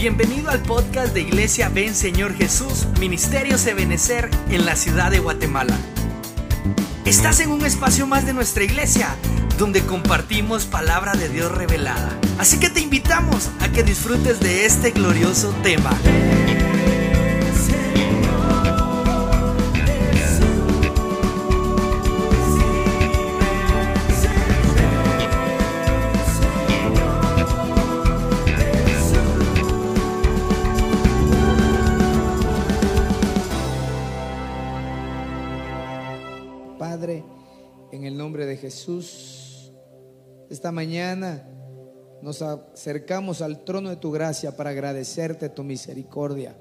Bienvenido al podcast de Iglesia Ven Señor Jesús, Ministerios Ebenecer en la ciudad de Guatemala. Estás en un espacio más de nuestra iglesia, donde compartimos palabra de Dios revelada. Así que te invitamos a que disfrutes de este glorioso tema. Jesús, esta mañana nos acercamos al trono de tu gracia para agradecerte tu misericordia.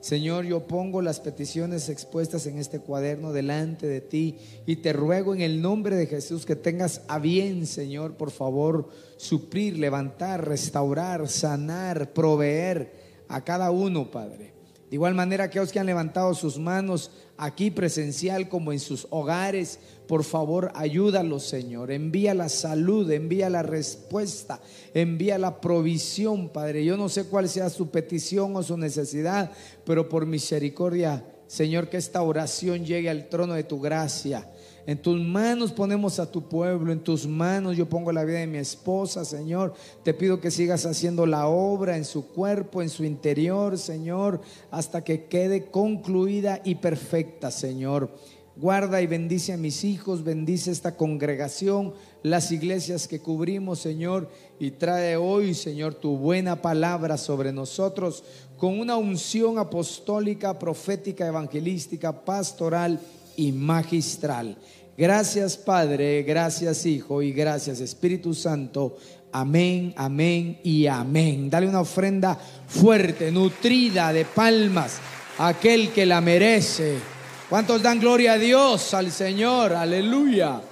Señor, yo pongo las peticiones expuestas en este cuaderno delante de ti y te ruego en el nombre de Jesús que tengas a bien, Señor, por favor, suplir, levantar, restaurar, sanar, proveer a cada uno, Padre. De igual manera, aquellos que han levantado sus manos aquí presencial como en sus hogares, por favor, ayúdalos, Señor. Envía la salud, envía la respuesta, envía la provisión, Padre. Yo no sé cuál sea su petición o su necesidad, pero por misericordia, Señor, que esta oración llegue al trono de tu gracia. En tus manos ponemos a tu pueblo, en tus manos yo pongo la vida de mi esposa, Señor. Te pido que sigas haciendo la obra en su cuerpo, en su interior, Señor, hasta que quede concluida y perfecta, Señor. Guarda y bendice a mis hijos, bendice esta congregación, las iglesias que cubrimos, Señor, y trae hoy, Señor, tu buena palabra sobre nosotros con una unción apostólica, profética, evangelística, pastoral y magistral. Gracias Padre, gracias Hijo y gracias Espíritu Santo. Amén, amén y amén. Dale una ofrenda fuerte, nutrida de palmas a aquel que la merece. ¿Cuántos dan gloria a Dios, al Señor? Aleluya.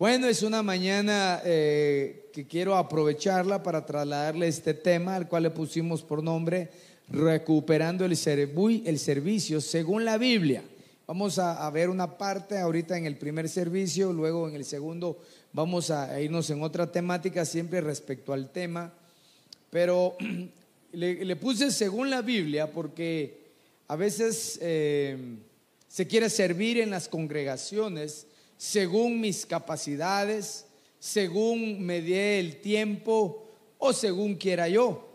Bueno, es una mañana eh, que quiero aprovecharla para trasladarle este tema al cual le pusimos por nombre Recuperando el, el servicio según la Biblia. Vamos a, ver una parte ahorita en el primer servicio, luego en el segundo vamos a irnos en otra temática siempre respecto al tema. Pero le, puse según la Biblia porque a veces eh, se quiere servir en las congregaciones según mis capacidades, según me dé el tiempo o según quiera yo.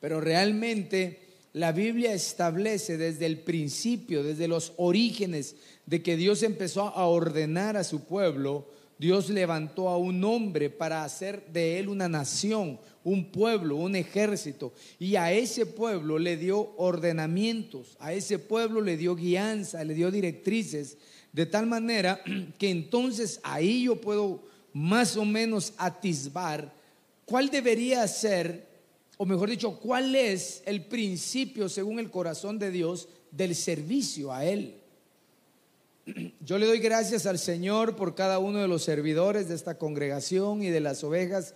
Pero realmente la Biblia establece desde el principio, desde los orígenes de que Dios empezó a ordenar a su pueblo, Dios levantó a un hombre para hacer de él una nación, un pueblo, un ejército. Y a ese pueblo le dio ordenamientos, a ese pueblo le dio guianza, le dio directrices, de tal manera que entonces ahí yo puedo más o menos atisbar cuál debería ser o mejor dicho, cuál es el principio según el corazón de Dios del servicio a Él. Yo le doy gracias al Señor por cada uno de los servidores de esta congregación y de las ovejas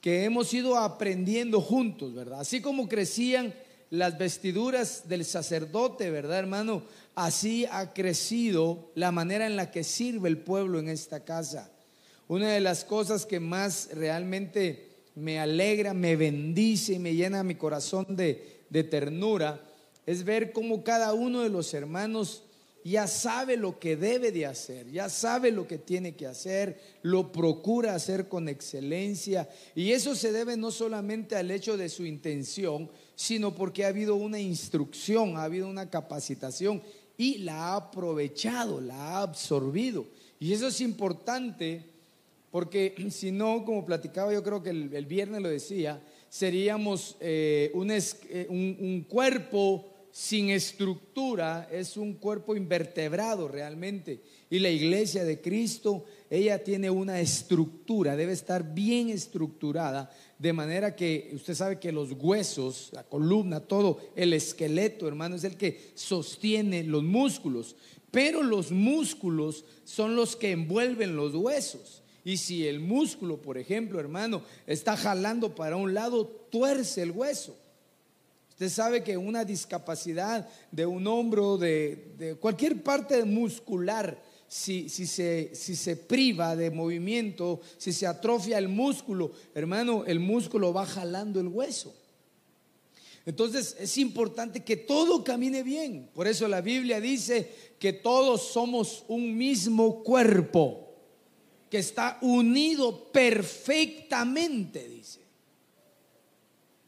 que hemos ido aprendiendo juntos, ¿verdad? Así como crecían las vestiduras del sacerdote, ¿verdad, hermano? Así ha crecido la manera en la que sirve el pueblo en esta casa. Una de las cosas que más realmente me alegra, me bendice y me llena mi corazón de, de ternura, es ver cómo cada uno de los hermanos ya sabe lo que debe de hacer, ya sabe lo que tiene que hacer, lo procura hacer con excelencia. Y eso se debe no solamente al hecho de su intención, sino porque ha habido una instrucción, ha habido una capacitación y la ha aprovechado, la ha absorbido. Y eso es importante porque si no, como platicaba yo creo que el, viernes lo decía, seríamos eh, eh, un, un, cuerpo sin estructura, es un cuerpo invertebrado realmente. Y la iglesia de Cristo, ella tiene una estructura, debe estar bien estructurada, de manera que usted sabe que los huesos, la columna, todo, el esqueleto, hermano, es el que sostiene los músculos. Pero los músculos son los que envuelven los huesos. Y si el músculo, por ejemplo, hermano, está jalando para un lado, tuerce el hueso. Usted sabe que una discapacidad de un hombro, de, cualquier parte muscular, si, si, se, si se priva de movimiento, si se atrofia el músculo, hermano, el músculo va jalando el hueso. Entonces es importante que todo camine bien. Por eso la Biblia dice que todos somos un mismo cuerpo, que está unido perfectamente, dice.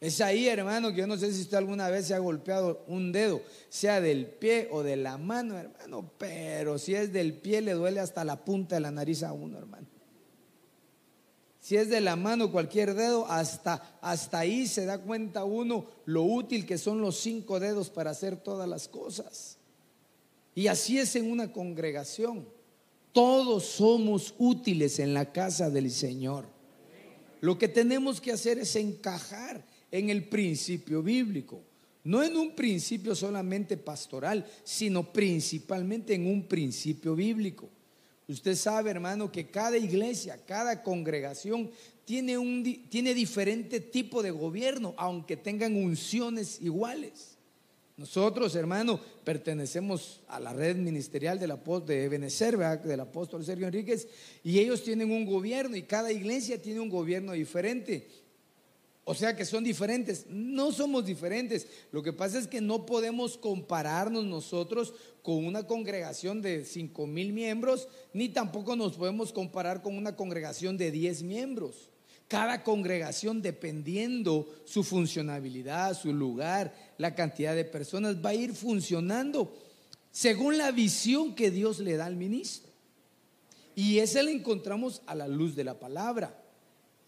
Es ahí, hermano, que yo no sé si usted alguna vez se ha golpeado un dedo, sea del pie o de la mano, hermano, pero si es del pie le duele hasta la punta de la nariz a uno, hermano. Si es de la mano cualquier dedo, hasta, hasta ahí se da cuenta uno lo útil que son los cinco dedos para hacer todas las cosas. Y así es en una congregación. Todos somos útiles en la casa del Señor. Lo que tenemos que hacer es encajar en el principio bíblico. No en un principio solamente pastoral, sino principalmente en un principio bíblico. Usted sabe, hermano, que cada iglesia, cada congregación tiene, un, tiene diferente tipo de gobierno, aunque tengan unciones iguales. Nosotros, hermano, pertenecemos a la red ministerial del apóstol de Benecer, del apóstol Sergio Enríquez, y ellos tienen un gobierno y cada iglesia tiene un gobierno diferente. O sea que son diferentes. No somos diferentes. Lo que pasa es que no podemos compararnos nosotros con una congregación de 5 mil miembros, ni tampoco nos podemos comparar con una congregación de 10 miembros. Cada congregación, dependiendo su funcionabilidad, su lugar, la cantidad de personas, va a ir funcionando según la visión que Dios le da al ministro. Y esa la encontramos a la luz de la palabra.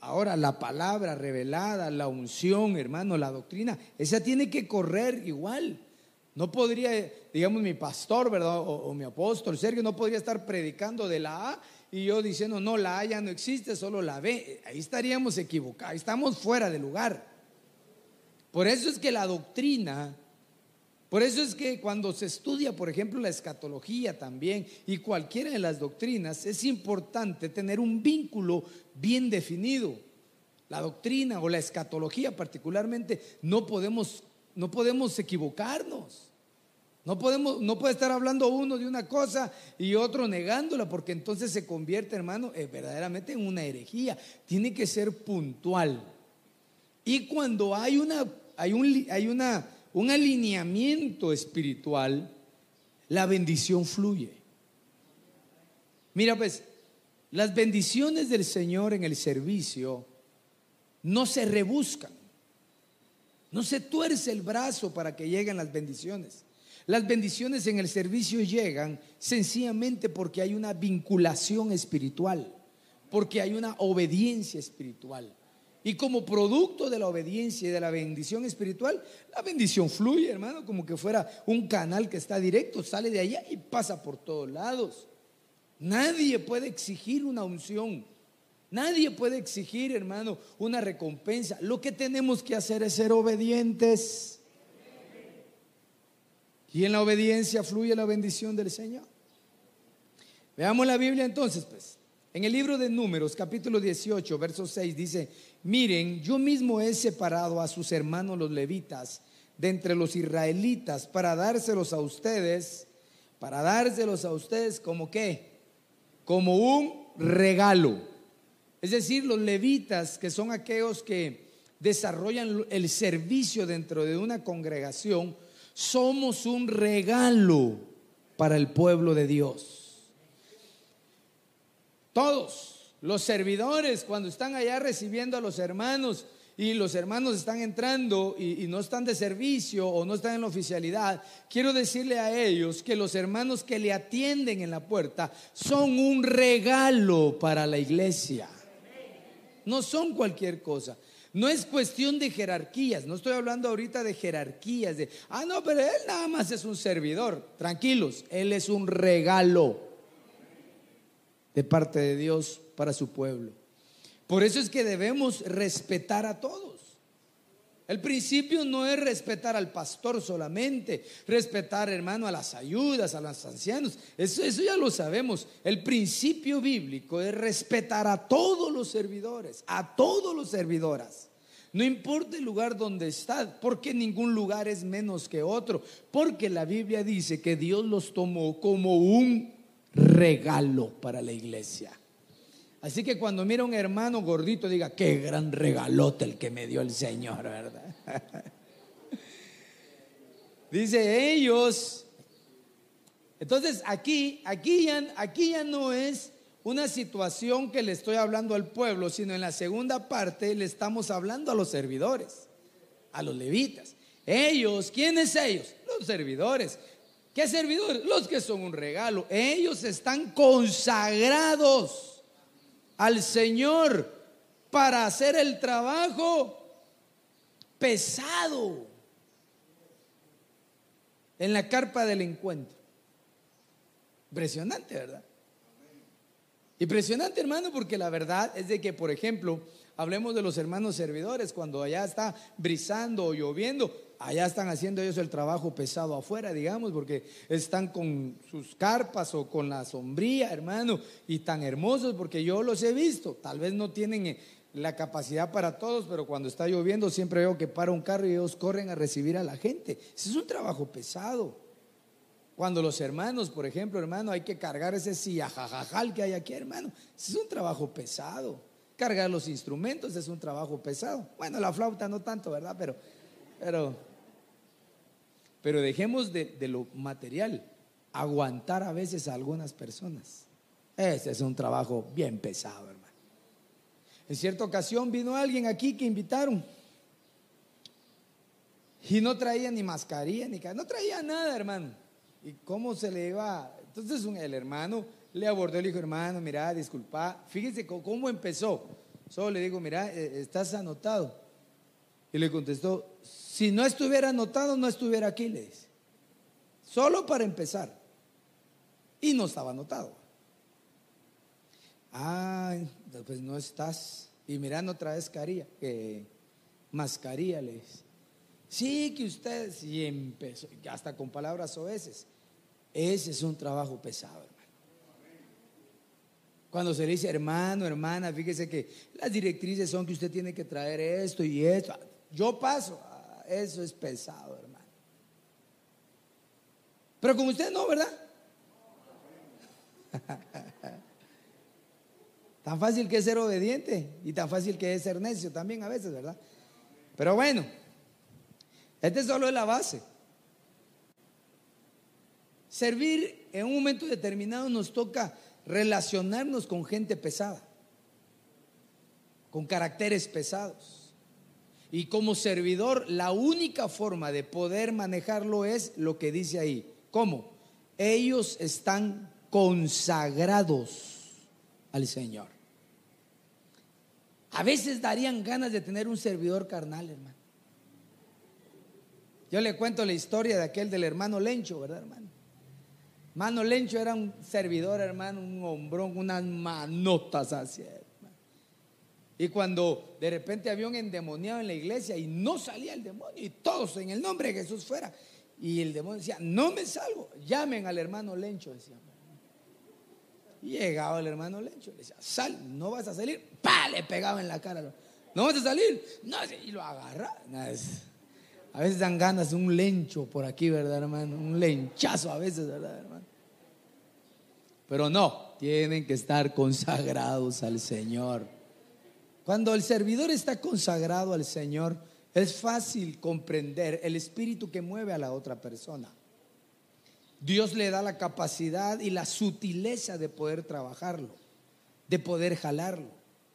Ahora, la palabra revelada, la unción, hermano, la doctrina, esa tiene que correr igual. No podría, digamos, mi pastor, ¿verdad? O, mi apóstol Sergio, no podría estar predicando de la A y yo diciendo, no, la A ya no existe, solo la B. Ahí estaríamos equivocados, estamos fuera de lugar. Por eso es que la doctrina, por eso es que cuando se estudia, por ejemplo, la escatología también y cualquiera de las doctrinas, es importante tener un vínculo bien definido. La doctrina o la escatología particularmente, no podemos, no podemos equivocarnos. No podemos, no puede estar hablando uno de una cosa y otro negándola, porque entonces se convierte, hermano, eh, verdaderamente en una herejía. Tiene que ser puntual. Y cuando hay una, hay un, hay una, un alineamiento espiritual, la bendición fluye. Mira, pues, las bendiciones del Señor en el servicio no se rebuscan. No se tuerce el brazo para que lleguen las bendiciones. Las bendiciones en el servicio llegan sencillamente porque hay una vinculación espiritual, porque hay una obediencia espiritual. Y como producto de la obediencia y de la bendición espiritual, la bendición fluye, hermano, como que fuera un canal que está directo, sale de allá y pasa por todos lados. Nadie puede exigir una unción. Nadie puede exigir, hermano, una recompensa. Lo que tenemos que hacer es ser obedientes. Y en la obediencia fluye la bendición del Señor. Veamos la Biblia entonces, pues. En el libro de Números, capítulo 18, verso 6, dice, miren, yo mismo he separado a sus hermanos los levitas de entre los israelitas para dárselos a ustedes, para dárselos a ustedes como qué, como un regalo. Es decir, los levitas, que son aquellos que desarrollan el servicio dentro de una congregación, somos un regalo para el pueblo de Dios. Todos los servidores, cuando están allá recibiendo a los hermanos y los hermanos están entrando y, no están de servicio o no están en la oficialidad, quiero decirle a ellos que los hermanos que le atienden en la puerta son un regalo para la iglesia. No son cualquier cosa. No es cuestión de jerarquías, no estoy hablando ahorita de jerarquías, de, ah, no, pero él nada más es un servidor. Tranquilos, él es un regalo de parte de Dios para su pueblo. Por eso es que debemos respetar a todos. El principio no es respetar al pastor solamente, respetar, hermano, a las ayudas, a los ancianos. Eso, eso ya lo sabemos. El principio bíblico es respetar a todos los servidores, a todos los servidoras. No importa el lugar donde está, porque ningún lugar es menos que otro, porque la Biblia dice que Dios los tomó como un regalo para la iglesia. Así que cuando mira a un hermano gordito, diga, qué gran regalote el que me dio el Señor, ¿verdad? Dice ellos. Entonces aquí, aquí ya, aquí ya no es una situación que le estoy hablando al pueblo, sino en la segunda parte le estamos hablando a los servidores, a los levitas. Ellos, ¿quiénes ellos? Los servidores. ¿Qué servidores? Los que son un regalo. Ellos están consagrados al Señor para hacer el trabajo pesado en la carpa del encuentro. Impresionante, ¿verdad? Impresionante, hermano, porque la verdad es de que, por ejemplo, hablemos de los hermanos servidores, cuando allá está brisando o lloviendo, allá están haciendo ellos el trabajo pesado afuera, digamos, porque están con sus carpas o con la sombría, hermano, y tan hermosos, porque yo los he visto. Tal vez no tienen eh, la capacidad para todos, pero cuando está lloviendo siempre veo que para un carro y ellos corren a recibir a la gente. Ese es un trabajo pesado. Cuando los hermanos, por ejemplo, hermano, hay que cargar ese sillajajajal que hay aquí, hermano. Ese es un trabajo pesado. Cargar los instrumentos es un trabajo pesado. Bueno, la flauta no tanto, ¿verdad? Pero, pero, pero dejemos de, de lo material. Aguantar a veces a algunas personas. Ese es un trabajo bien pesado, hermano. En cierta ocasión vino alguien aquí que invitaron. Y no traía ni mascarilla, ni no traía nada, hermano. ¿Y cómo se le iba? Entonces el hermano le abordó y le dijo, hermano, mira, disculpa, fíjese cómo empezó. Solo le digo, mira, eh, estás anotado. Y le contestó, si no estuviera anotado, no estuviera aquí, le. Solo para empezar. Y no estaba anotado. Ah, pues no estás. Y mira, no traes carilla, mascarilla, le dice. Sí, que usted, y empezó, hasta con palabras oeces. Ese es un trabajo pesado, hermano. Cuando se le dice hermano, hermana, fíjese que las directrices son que usted tiene que traer esto y esto. Yo paso, ah, eso es pesado, hermano. Pero con usted no, ¿verdad? tan fácil que es ser obediente y tan fácil que es ser necio también a veces, ¿verdad? Pero bueno, este solo es la base. Servir en un momento determinado nos toca relacionarnos con gente pesada, con caracteres pesados. Y como servidor, la única forma de poder manejarlo es lo que dice ahí. ¿Cómo? Ellos están consagrados al Señor. A veces darían ganas de tener un servidor carnal, hermano. Yo le cuento la historia de aquel del hermano Lencho, ¿verdad, hermano? Mano Lencho era un servidor, hermano, un hombrón, unas manotas así. Y cuando de repente había un endemoniado en la iglesia y no salía el demonio, y todos en el nombre de Jesús fuera, y el demonio decía, no me salgo, llamen al hermano Lencho, decía. Y llegaba el hermano Lencho, le decía, sal, no vas a salir, pa, le pegaba en la cara. No vas a salir, no, y lo agarra. A veces dan ganas de un lencho por aquí, ¿verdad, hermano? Un lenchazo a veces, ¿verdad, hermano? Pero no, tienen que estar consagrados al Señor. Cuando el servidor está consagrado al Señor, es fácil comprender el espíritu que mueve a la otra persona. Dios le da la capacidad y la sutileza de poder trabajarlo, de poder jalarlo.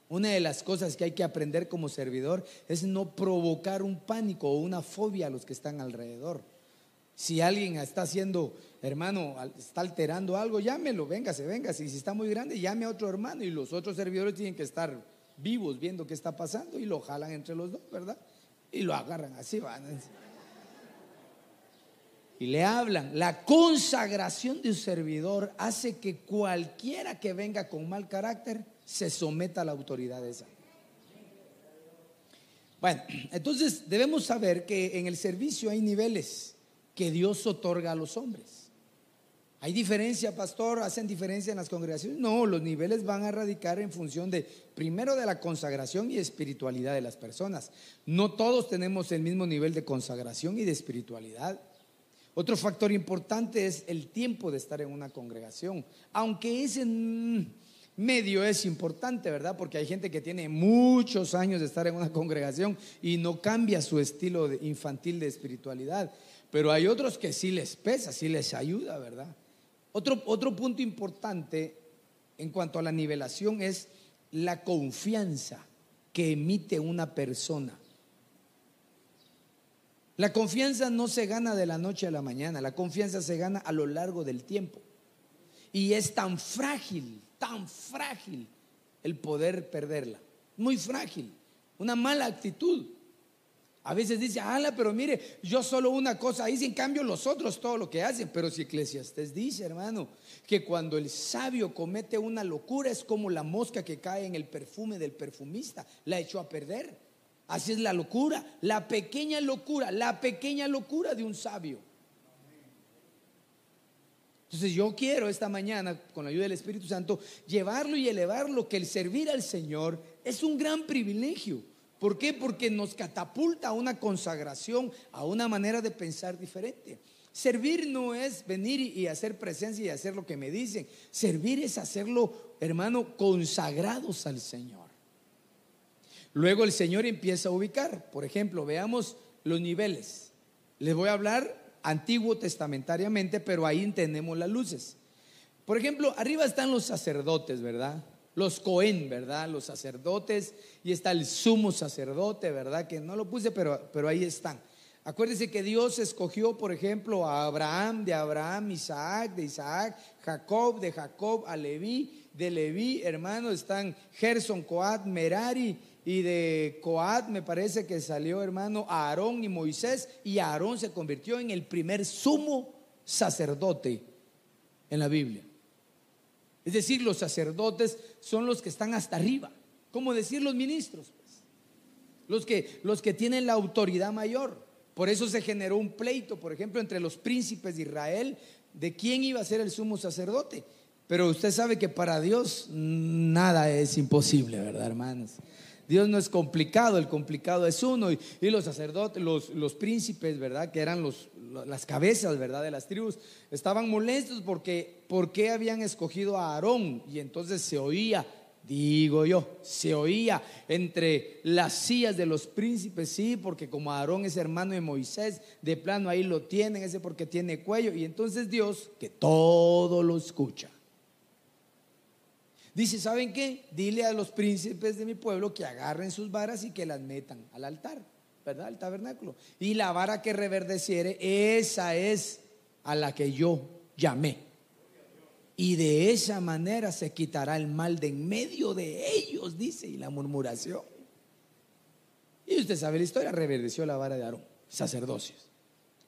Una de las cosas que hay que aprender como servidor es no provocar un pánico o una fobia a los que están alrededor. Si alguien está haciendo, hermano, está alterando algo, llámelo, véngase, véngase. Y si está muy grande, llame a otro hermano. Y los otros servidores tienen que estar vivos viendo qué está pasando y lo jalan entre los dos, ¿verdad? Y lo agarran, así van. Y le hablan. La consagración de un servidor hace que cualquiera que venga con mal carácter se someta a la autoridad esa. Bueno, entonces debemos saber que en el servicio hay niveles que Dios otorga a los hombres. ¿Hay diferencia, pastor? ¿Hacen diferencia en las congregaciones? No, los niveles van a radicar en función de, primero, de la consagración y espiritualidad de las personas. No todos tenemos el mismo nivel de consagración y de espiritualidad. Otro factor importante es el tiempo de estar en una congregación. Aunque ese medio es importante, ¿verdad? Porque hay gente que tiene muchos años de estar en una congregación y no cambia su estilo infantil de espiritualidad. pero hay otros que sí les pesa, sí les ayuda, ¿verdad? Otro, otro punto importante en cuanto a la nivelación es la confianza que emite una persona. La confianza no se gana de la noche a la mañana, la confianza se gana a lo largo del tiempo. Y es tan frágil, tan frágil el poder perderla. Muy frágil. Una mala actitud. A veces dice, ala, pero mire, yo solo una cosa hice, en cambio los otros todo lo que hacen. Pero si Eclesiastes dice, hermano, que cuando el sabio comete una locura es como la mosca que cae en el perfume del perfumista, la echó a perder. Así es la locura, la pequeña locura, la pequeña locura de un sabio. Entonces yo quiero esta mañana, con la ayuda del Espíritu Santo, llevarlo y elevarlo, que el servir al Señor es un gran privilegio. ¿Por qué? Porque nos catapulta a una consagración, a una manera de pensar diferente. Servir no es venir y hacer presencia y hacer lo que me dicen. Servir es hacerlo, hermano, consagrados al Señor. Luego el Señor empieza a ubicar. Por ejemplo, veamos los niveles. Les voy a hablar antiguo testamentariamente, pero ahí tenemos las luces. Por ejemplo, arriba están los sacerdotes, ¿verdad? Los Cohen, ¿verdad? Los sacerdotes y está el sumo sacerdote, ¿verdad? Que no lo puse, pero, pero ahí están. Acuérdense que Dios escogió, por ejemplo, a Abraham, de Abraham, Isaac, de Isaac, Jacob, de Jacob, a Leví, de Leví, hermano, están Gerson, Coat, Merari, y de Coat me parece que salió hermano Aarón y Moisés y Aarón se convirtió en el primer sumo sacerdote en la Biblia. Es decir, los sacerdotes son los que están hasta arriba, como decir los ministros, pues. los, que, los que tienen la autoridad mayor. Por eso se generó un pleito, por ejemplo, entre los príncipes de Israel de quién iba a ser el sumo sacerdote. Pero usted sabe que para Dios nada es imposible, ¿verdad, hermanos? Dios no es complicado, el complicado es uno. Y, los sacerdotes, los, los, príncipes, ¿verdad? Que eran los, las cabezas, ¿verdad? De las tribus, estaban molestos porque, porque habían escogido a Aarón. Y entonces se oía, digo yo, se oía entre las sillas de los príncipes, sí, porque como Aarón es hermano de Moisés, de plano ahí lo tienen, ese porque tiene cuello. Y entonces Dios, que todo lo escucha Dice, ¿saben qué? Dile a los príncipes de mi pueblo que agarren sus varas y que las metan al altar, ¿verdad? Al tabernáculo. Y la vara que reverdeciere, esa es a la que yo llamé. Y de esa manera se quitará el mal de en medio de ellos, dice, y la murmuración. Y usted sabe la historia, reverdeció la vara de Aarón, sacerdocios,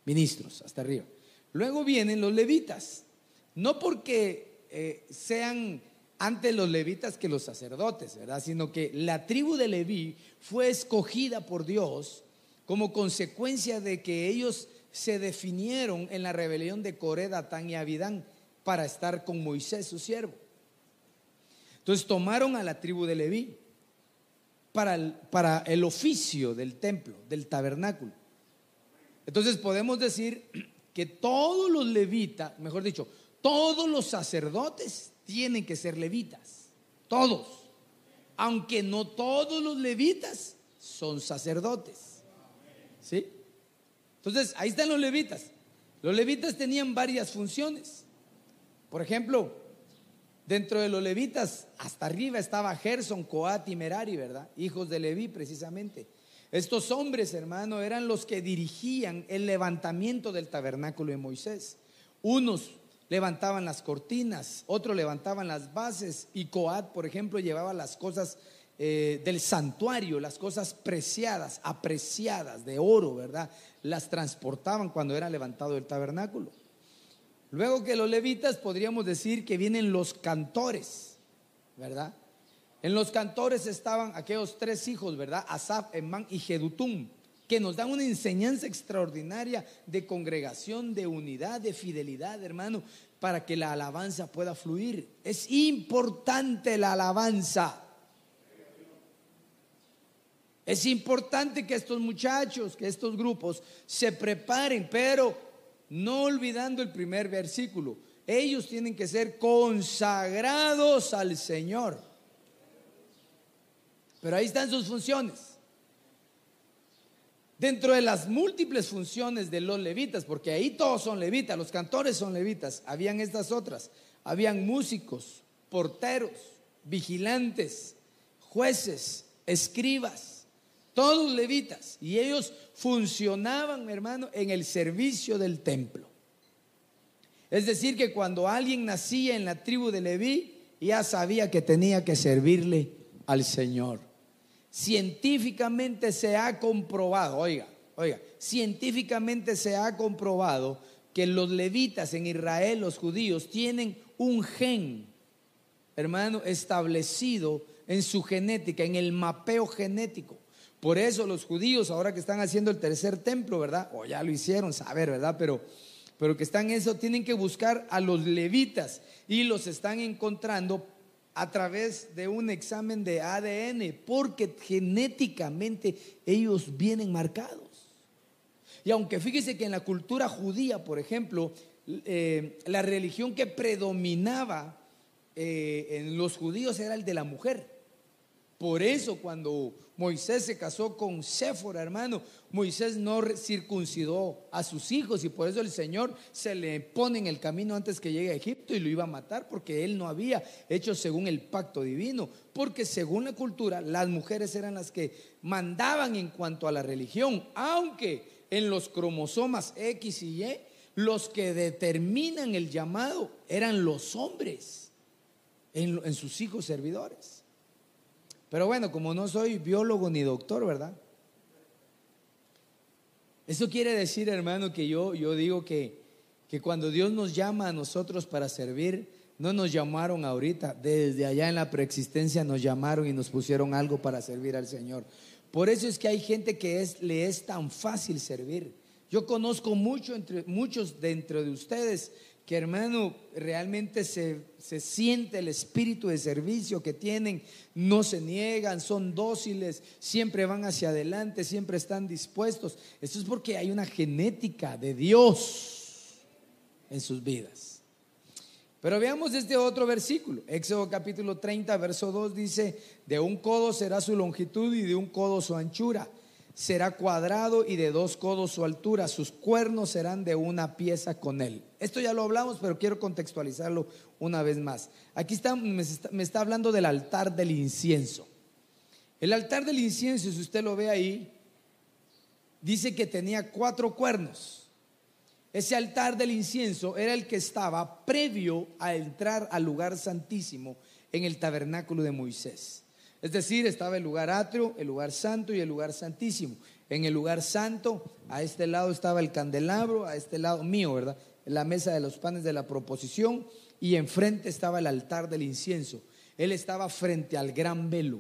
ministros, hasta arriba. Luego vienen los levitas, no porque eh, sean antes los levitas que los sacerdotes, ¿verdad? Sino que la tribu de Leví fue escogida por Dios como consecuencia de que ellos se definieron en la rebelión de Coré, Datán y Abidán para estar con Moisés, su siervo. Entonces tomaron a la tribu de Leví para el, para el oficio del templo, del tabernáculo. Entonces podemos decir que todos los levitas, mejor dicho, todos los sacerdotes tienen que ser levitas, todos, aunque no todos los levitas son sacerdotes. ¿Sí? Entonces, ahí están los levitas. Los levitas tenían varias funciones. Por ejemplo, dentro de los levitas, hasta arriba estaba Gerson, Coat y Merari, ¿verdad? Hijos de Leví, precisamente. Estos hombres, hermano, eran los que dirigían el levantamiento del tabernáculo de Moisés. Unos levantaban las cortinas, otros levantaban las bases y Coat, por ejemplo, llevaba las cosas eh, del santuario, las cosas preciadas, apreciadas de oro, ¿verdad? Las transportaban cuando era levantado el tabernáculo. Luego que los levitas podríamos decir que vienen los cantores, ¿verdad? En los cantores estaban aquellos tres hijos, ¿verdad? Asaf, Emán y Jedutum que nos dan una enseñanza extraordinaria de congregación, de unidad, de fidelidad, hermano, para que la alabanza pueda fluir. Es importante la alabanza. Es importante que estos muchachos, que estos grupos se preparen, pero no olvidando el primer versículo. Ellos tienen que ser consagrados al Señor. Pero ahí están sus funciones. Dentro de las múltiples funciones de los levitas, porque ahí todos son levitas, los cantores son levitas, habían estas otras, habían músicos, porteros, vigilantes, jueces, escribas, todos levitas, y ellos funcionaban, hermano, en el servicio del templo. Es decir, que cuando alguien nacía en la tribu de Leví, ya sabía que tenía que servirle al Señor. Científicamente se ha comprobado, oiga, oiga, científicamente se ha comprobado que los levitas en Israel, los judíos, tienen un gen, hermano, establecido en su genética, en el mapeo genético. Por eso los judíos, ahora que están haciendo el tercer templo, ¿verdad? O ya lo hicieron, saber, ¿verdad? Pero, pero que están en eso, tienen que buscar a los levitas y los están encontrando a través de un examen de ADN, porque genéticamente ellos vienen marcados. Y aunque fíjese que en la cultura judía, por ejemplo, eh, la religión que predominaba eh, en los judíos era el de la mujer. Por eso cuando Moisés se casó con Séfora, hermano, Moisés no circuncidó a sus hijos y por eso el Señor se le pone en el camino antes que llegue a Egipto y lo iba a matar porque él no había hecho según el pacto divino. Porque según la cultura, las mujeres eran las que mandaban en cuanto a la religión, aunque en los cromosomas X y Y, los que determinan el llamado eran los hombres en, en sus hijos servidores. Pero bueno, como no soy biólogo ni doctor, ¿verdad? Eso quiere decir, hermano, que yo, yo digo que, que cuando Dios nos llama a nosotros para servir, no nos llamaron ahorita, desde allá en la preexistencia nos llamaron y nos pusieron algo para servir al Señor. Por eso es que hay gente que es, le es tan fácil servir. Yo conozco mucho entre, muchos dentro de ustedes que hermano, realmente se, se, siente el espíritu de servicio que tienen, no se niegan, son dóciles, siempre van hacia adelante, siempre están dispuestos. Esto es porque hay una genética de Dios en sus vidas. Pero veamos este otro versículo, Éxodo capítulo 30, verso 2 dice, de un codo será su longitud y de un codo su anchura será cuadrado y de dos codos su altura, sus cuernos serán de una pieza con él. Esto ya lo hablamos, pero quiero contextualizarlo una vez más. Aquí está, me, está, hablando del altar del incienso. El altar del incienso, si usted lo ve ahí, dice que tenía cuatro cuernos. Ese altar del incienso era el que estaba previo a entrar al lugar santísimo en el tabernáculo de Moisés. Es decir, estaba el lugar atrio, el lugar santo y el lugar santísimo. En el lugar santo, a este lado estaba el candelabro, a este lado mío, ¿verdad? La mesa de los panes de la proposición y enfrente estaba el altar del incienso. Él estaba frente al gran velo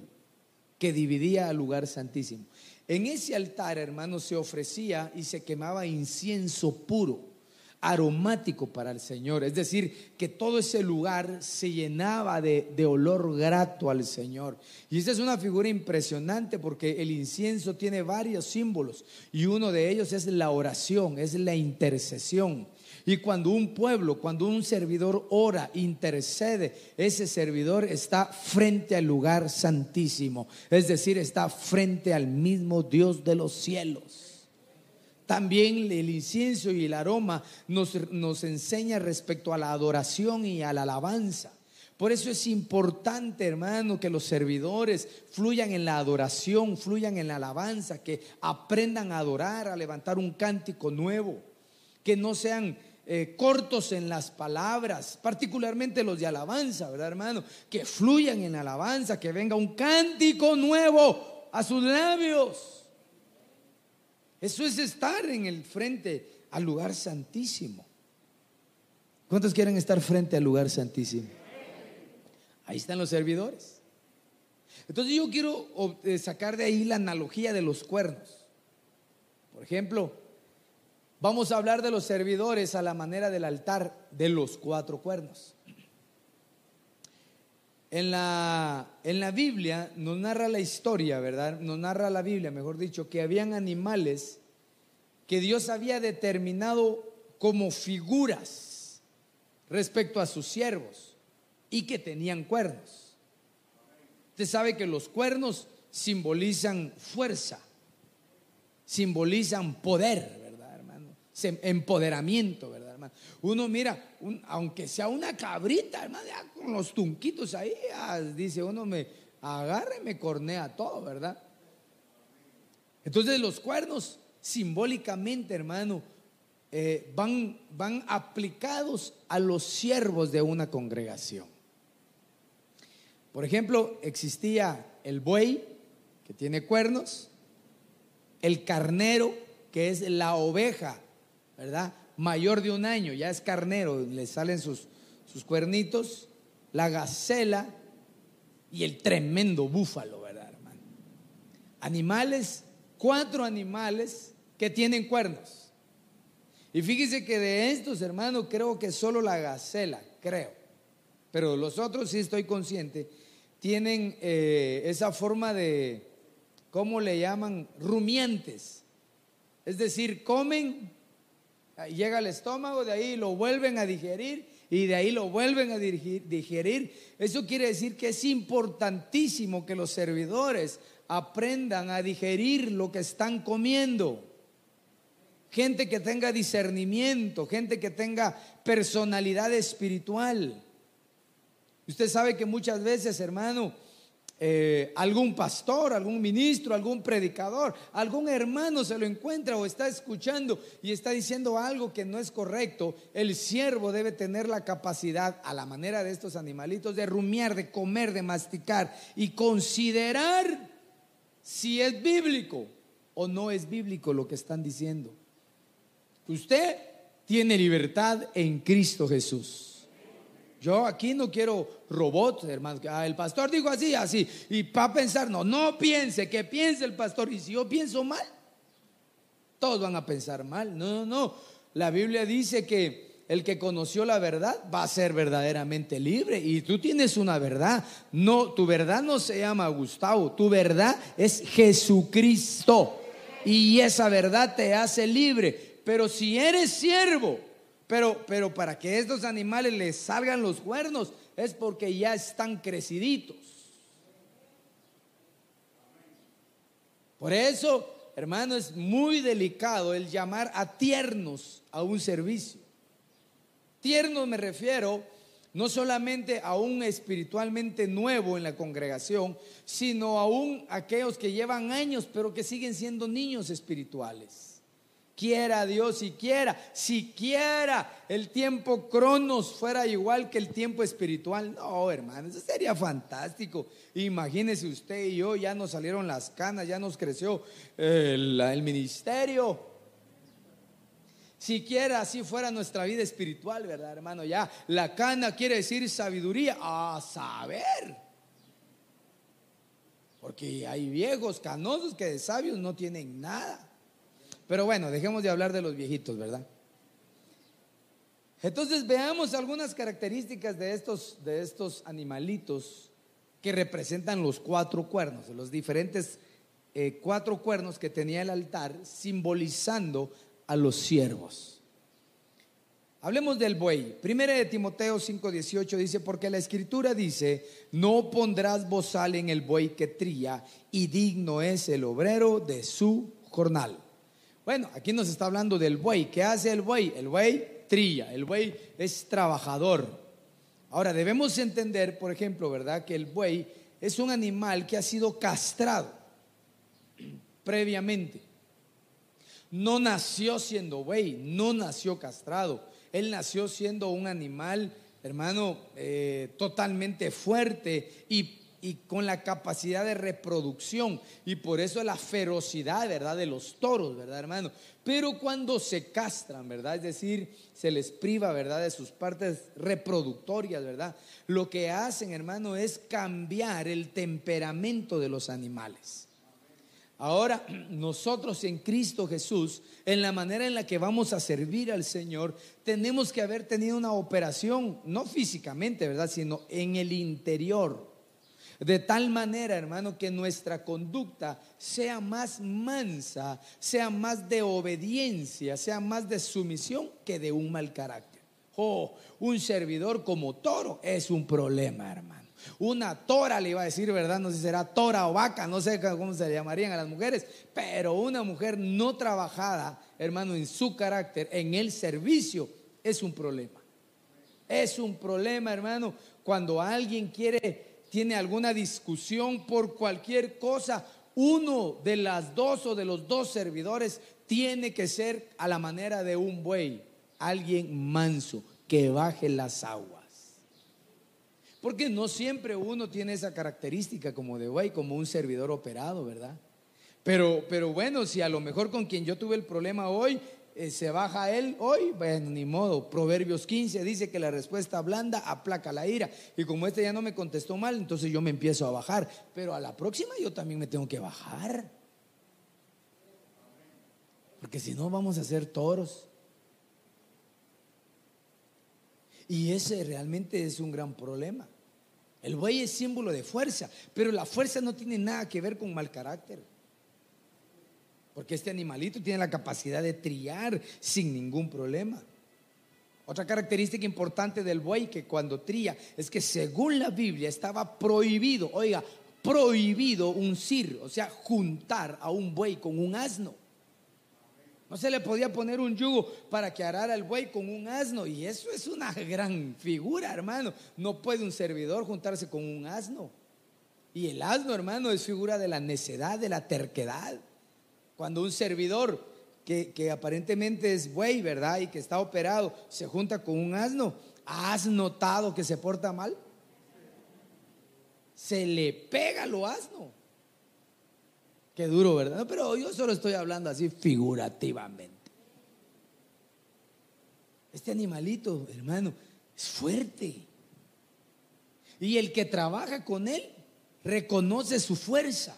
que dividía al lugar santísimo. En ese altar, hermanos, se ofrecía y se quemaba incienso puro aromático para el Señor. Es decir, que todo ese lugar se llenaba de, de, olor grato al Señor. Y esta es una figura impresionante porque el incienso tiene varios símbolos y uno de ellos es la oración, es la intercesión. Y cuando un pueblo, cuando un servidor ora, intercede, ese servidor está frente al lugar santísimo. Es decir, está frente al mismo Dios de los cielos. También el incienso y el aroma nos, nos enseña respecto a la adoración y a la alabanza. Por eso es importante, hermano, que los servidores fluyan en la adoración, fluyan en la alabanza, que aprendan a adorar, a levantar un cántico nuevo, que no sean eh, cortos en las palabras, particularmente los de alabanza, ¿verdad, hermano? Que fluyan en alabanza, que venga un cántico nuevo a sus labios. Eso es estar en el frente al lugar santísimo. ¿Cuántos quieren estar frente al lugar santísimo? Ahí están los servidores. Entonces yo quiero eh, sacar de ahí la analogía de los cuernos. Por ejemplo, vamos a hablar de los servidores a la manera del altar de los cuatro cuernos. En la, en la Biblia nos narra la historia, ¿verdad? Nos narra la Biblia, mejor dicho, que habían animales que Dios había determinado como figuras respecto a sus siervos y que tenían cuernos. Usted sabe que los cuernos simbolizan fuerza, simbolizan poder, ¿verdad, hermano? Empoderamiento, ¿verdad, Uno mira, aunque sea una cabrita, hermano, ya con los tunquitos ahí, dice uno, me agarra y me cornea todo, ¿verdad? Entonces los cuernos simbólicamente, hermano, eh, van, van aplicados a los siervos de una congregación. Por ejemplo, existía el buey, que tiene cuernos, el carnero, que es la oveja, ¿verdad? Mayor de un año, ya es carnero, le salen sus, sus cuernitos, la gacela y el tremendo búfalo, ¿verdad, hermano? Animales, cuatro animales que tienen cuernos. Y fíjese que de estos, hermanos, creo que solo la gacela, creo. Pero los otros sí estoy consciente, tienen eh, esa forma de, ¿cómo le llaman? Rumiantes. Es decir, comen, llega al estómago, de ahí lo vuelven a digerir y de ahí lo vuelven a digerir. Eso quiere decir que es importantísimo que los servidores aprendan a digerir lo que están comiendo gente que tenga discernimiento, gente que tenga personalidad espiritual. Usted sabe que muchas veces, hermano, eh, algún pastor, algún ministro, algún predicador, algún hermano se lo encuentra o está escuchando y está diciendo algo que no es correcto, el siervo debe tener la capacidad, a la manera de estos animalitos, de rumiar, de comer, de masticar y considerar si es bíblico o no es bíblico lo que están diciendo. Usted tiene libertad en Cristo Jesús. Yo aquí no quiero robots, hermano. Ah, el pastor dijo así, así. Y para pensar, no, no piense, que piense el pastor. Y si yo pienso mal, todos van a pensar mal. No, no, no. La Biblia dice que el que conoció la verdad va a ser verdaderamente libre. Y tú tienes una verdad. No, tu verdad no se llama Gustavo. Tu verdad es Jesucristo. Y esa verdad te hace libre pero si eres siervo, pero, pero para que estos animales les salgan los cuernos, es porque ya están creciditos. Por eso, hermano, es muy delicado el llamar a tiernos a un servicio. Tiernos me refiero no solamente a un espiritualmente nuevo en la congregación, sino aún aquellos que llevan años, pero que siguen siendo niños espirituales. Quiera Dios siquiera, siquiera el tiempo cronos fuera igual que el tiempo espiritual. No, hermano, eso sería fantástico. Imagínese usted y yo, ya nos salieron las canas, ya nos creció el, el ministerio. Siquiera así fuera nuestra vida espiritual, ¿verdad, hermano? Ya la cana quiere decir sabiduría, a saber. Porque hay viejos canosos que de sabios no tienen nada. Pero bueno, dejemos de hablar de los viejitos, ¿verdad? Entonces veamos algunas características de estos, de estos animalitos que representan los cuatro cuernos, los diferentes eh, cuatro cuernos que tenía el altar simbolizando a los siervos. Hablemos del buey. Primera de Timoteo 5:18 dice, porque la escritura dice, no pondrás bozal en el buey que trilla y digno es el obrero de su jornal. Bueno, aquí nos está hablando del buey. ¿Qué hace el buey? El buey trilla, el buey es trabajador. Ahora, debemos entender, por ejemplo, ¿verdad? Que el buey es un animal que ha sido castrado previamente. No nació siendo buey, no nació castrado. Él nació siendo un animal, hermano, eh, totalmente fuerte y y con la capacidad de reproducción. Y por eso la ferocidad, ¿verdad? De los toros, ¿verdad, hermano? Pero cuando se castran, ¿verdad? Es decir, se les priva, ¿verdad? De sus partes reproductorias, ¿verdad? Lo que hacen, hermano, es cambiar el temperamento de los animales. Ahora, nosotros en Cristo Jesús, en la manera en la que vamos a servir al Señor, tenemos que haber tenido una operación, no físicamente, ¿verdad? Sino en el interior de tal manera, hermano, que nuestra conducta sea más mansa, sea más de obediencia, sea más de sumisión que de un mal carácter. Oh, un servidor como toro es un problema, hermano. Una tora le iba a decir, ¿verdad? No sé si será tora o vaca, no sé cómo se le llamarían a las mujeres, pero una mujer no trabajada, hermano, en su carácter, en el servicio, es un problema. Es un problema, hermano, cuando alguien quiere, tiene alguna discusión por cualquier cosa, uno de las dos o de los dos servidores tiene que ser a la manera de un buey, alguien manso, que baje las aguas. Porque no siempre uno tiene esa característica como de buey, como un servidor operado, ¿verdad? Pero, pero bueno, si a lo mejor con quien yo tuve el problema hoy eh, se baja él hoy, bueno, ni modo. Proverbios 15 dice que la respuesta blanda aplaca la ira. Y como este ya no me contestó mal, entonces yo me empiezo a bajar. Pero a la próxima yo también me tengo que bajar. Porque si no vamos a ser toros. Y ese realmente es un gran problema. El buey es símbolo de fuerza, pero la fuerza no tiene nada que ver con mal carácter. Porque este animalito tiene la capacidad de triar sin ningún problema. Otra característica importante del buey que cuando tría es que según la Biblia estaba prohibido, oiga, prohibido uncir, o sea, juntar a un buey con un asno. No se le podía poner un yugo para que arara el buey con un asno. Y eso es una gran figura, hermano. No puede un servidor juntarse con un asno. Y el asno, hermano, es figura de la necedad, de la terquedad. Cuando un servidor que, aparentemente es buey, ¿verdad? Y que está operado, se junta con un asno, ¿has notado que se porta mal? Se le pega lo asno. Qué duro, ¿verdad? pero yo solo estoy hablando así figurativamente. Este animalito, hermano, es fuerte. Y el que trabaja con él reconoce su fuerza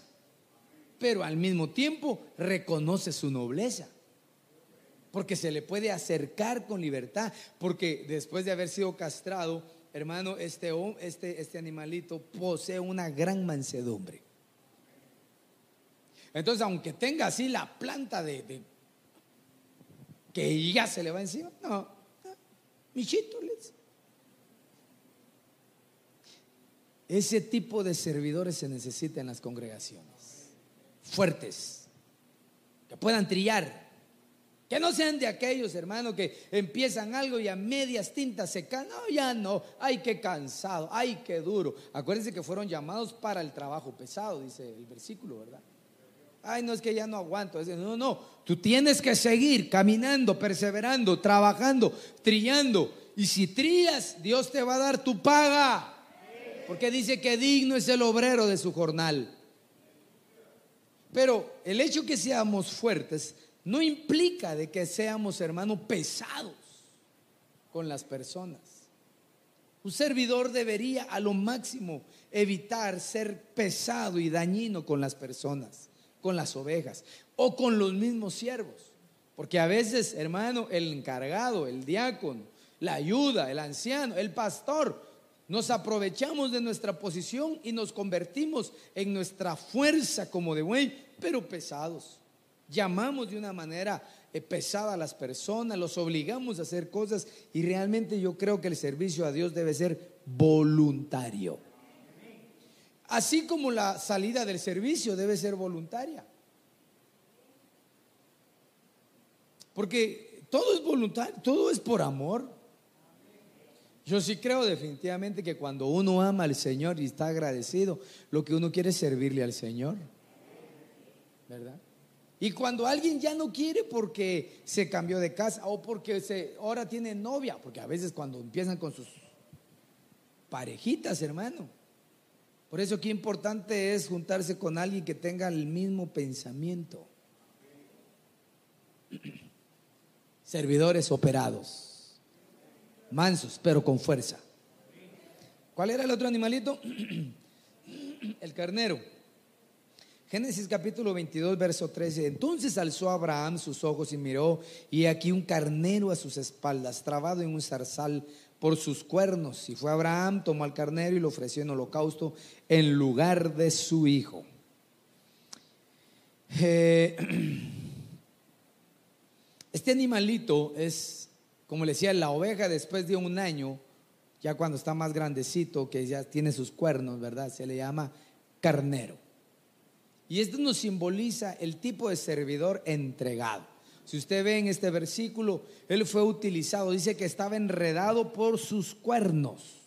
pero al mismo tiempo reconoce su nobleza. Porque se le puede acercar con libertad, porque después de haber sido castrado, hermano, este, este, este animalito posee una gran mansedumbre. Entonces, aunque tenga así la planta de, que ya se le va encima, no, les. Ese tipo de servidores se necesita en las congregaciones fuertes, que puedan trillar. Que no sean de aquellos, hermanos, que empiezan algo y a medias tintas se caen. No, ya no. Ay, qué cansado. Ay, qué duro. Acuérdense que fueron llamados para el trabajo pesado, dice el versículo, ¿verdad? Ay, no es que ya no aguanto. No, no. Tú tienes que seguir caminando, perseverando, trabajando, trillando. Y si trillas, Dios te va a dar tu paga. Porque dice que digno es el obrero de su jornal. Pero el hecho que seamos fuertes no implica de que seamos, hermanos, pesados con las personas. Un servidor debería a lo máximo evitar ser pesado y dañino con las personas, con las ovejas o con los mismos siervos. Porque a veces, hermano, el encargado, el diácono, la ayuda, el anciano, el pastor, nos aprovechamos de nuestra posición y nos convertimos en nuestra fuerza como de buey pero pesados. Llamamos de una manera eh, pesada a las personas, los obligamos a hacer cosas y realmente yo creo que el servicio a Dios debe ser voluntario. Así como la salida del servicio debe ser voluntaria. Porque todo es voluntario, todo es por amor. Yo sí creo definitivamente que cuando uno ama al Señor y está agradecido, lo que uno quiere es servirle al Señor. ¿verdad? Y cuando alguien ya no quiere porque se cambió de casa o porque se, ahora tiene novia, porque a veces cuando empiezan con sus parejitas, hermano. Por eso qué importante es juntarse con alguien que tenga el mismo pensamiento. Servidores operados, mansos, pero con fuerza. ¿Cuál era el otro animalito? El carnero. Génesis capítulo 22, verso 13. Entonces alzó Abraham sus ojos y miró, y aquí un carnero a sus espaldas, trabado en un zarzal por sus cuernos. Y fue Abraham, tomó al carnero y lo ofreció en holocausto en lugar de su hijo. Eh, este animalito es, como le decía, la oveja después de un año Ya cuando está más grandecito, que ya tiene sus cuernos, ¿verdad? Se le llama carnero. Y esto nos simboliza el tipo de servidor entregado. Si usted ve en este versículo, él fue utilizado, dice que estaba enredado por sus cuernos.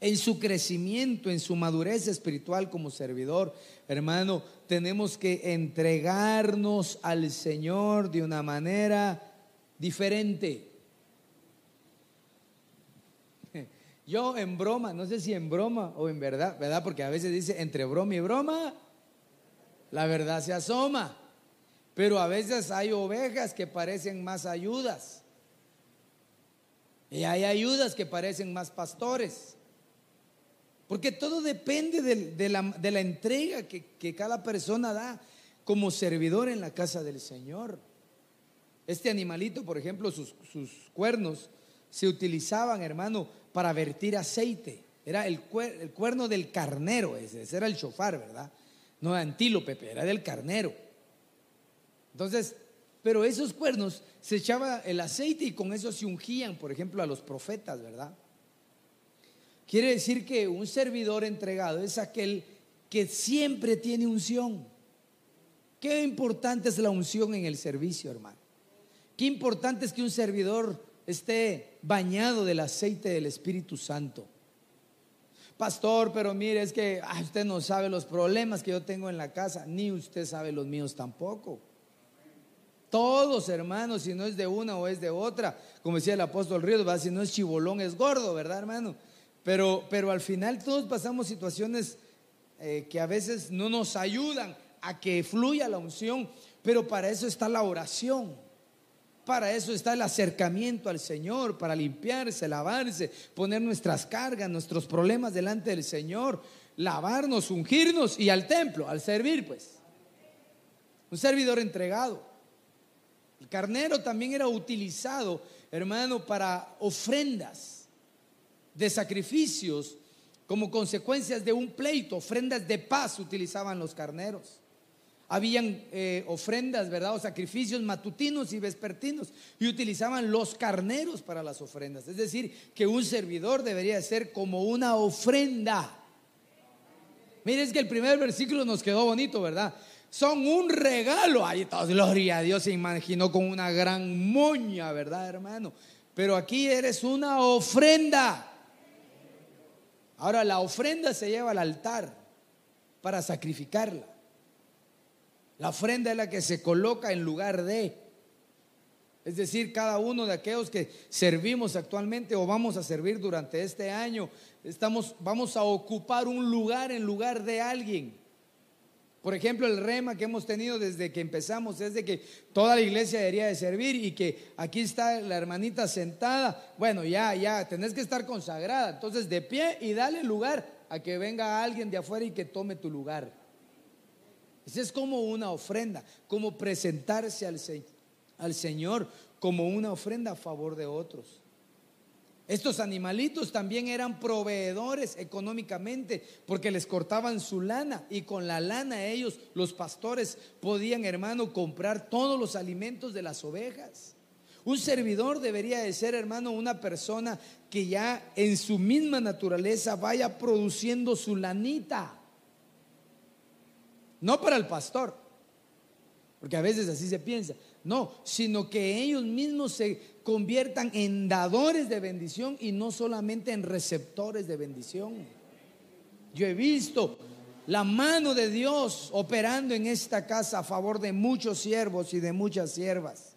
En su crecimiento, en su madurez espiritual como servidor, hermano, tenemos que entregarnos al Señor de una manera diferente. Yo en broma, no sé si en broma o en verdad, ¿verdad? Porque a veces dice entre broma y broma, la verdad se asoma. Pero a veces hay ovejas que parecen más ayudas. Y hay ayudas que parecen más pastores. Porque todo depende de, la, entrega que, cada persona da como servidor en la casa del Señor. Este animalito, por ejemplo, sus, cuernos se utilizaban, hermano, para vertir aceite. Era el, cuerno del carnero, ese, era el chofar, ¿verdad? No antílope, era del carnero. Entonces, pero esos cuernos se echaba el aceite y con eso se ungían, por ejemplo, a los profetas, ¿verdad? Quiere decir que un servidor entregado es aquel que siempre tiene unción. Qué importante es la unción en el servicio, hermano. Qué importante es que un servidor esté bañado del aceite del Espíritu Santo. Pastor, pero mire, es que usted no sabe los problemas que yo tengo en la casa, ni usted sabe los míos tampoco. Todos, hermanos, si no es de una o es de otra, como decía el apóstol Ríos, si no es chibolón es gordo, ¿verdad, hermano? Pero, pero al final todos pasamos situaciones eh, que a veces no nos ayudan a que fluya la unción, pero para eso está la oración. Para eso está el acercamiento al Señor, para limpiarse, lavarse, poner nuestras cargas, nuestros problemas delante del Señor, lavarnos, ungirnos y al templo, al servir, pues. Un servidor entregado. El carnero también era utilizado, hermano, para ofrendas de sacrificios como consecuencias de un pleito, ofrendas de paz utilizaban los carneros. Habían eh, ofrendas, ¿verdad? O sacrificios matutinos y vespertinos. Y utilizaban los carneros para las ofrendas. Es decir, que un servidor debería ser como una ofrenda. Miren, es que el primer versículo nos quedó bonito, ¿verdad? Son un regalo. Ay, gloria a Dios se imaginó con una gran moña, ¿verdad, hermano? Pero aquí eres una ofrenda. Ahora, la ofrenda se lleva al altar para sacrificarla. La ofrenda es la que se coloca en lugar de. Es decir, cada uno de aquellos que servimos actualmente o vamos a servir durante este año, estamos, vamos a ocupar un lugar en lugar de alguien. Por ejemplo, el rema que hemos tenido desde que empezamos es de que toda la iglesia debería de servir y que aquí está la hermanita sentada. Bueno, ya, ya, tenés que estar consagrada. Entonces, de pie y dale lugar a que venga alguien de afuera y que tome tu lugar. Esa es como una ofrenda, como presentarse al, al Señor como una ofrenda a favor de otros. Estos animalitos también eran proveedores económicamente porque les cortaban su lana y con la lana ellos, los pastores, podían, hermano, comprar todos los alimentos de las ovejas. Un servidor debería de ser, hermano, una persona que ya en su misma naturaleza vaya produciendo su lanita. No para el pastor, porque a veces así se piensa. No, sino que ellos mismos se conviertan en dadores de bendición y no solamente en receptores de bendición. Yo he visto la mano de Dios operando en esta casa a favor de muchos siervos y de muchas siervas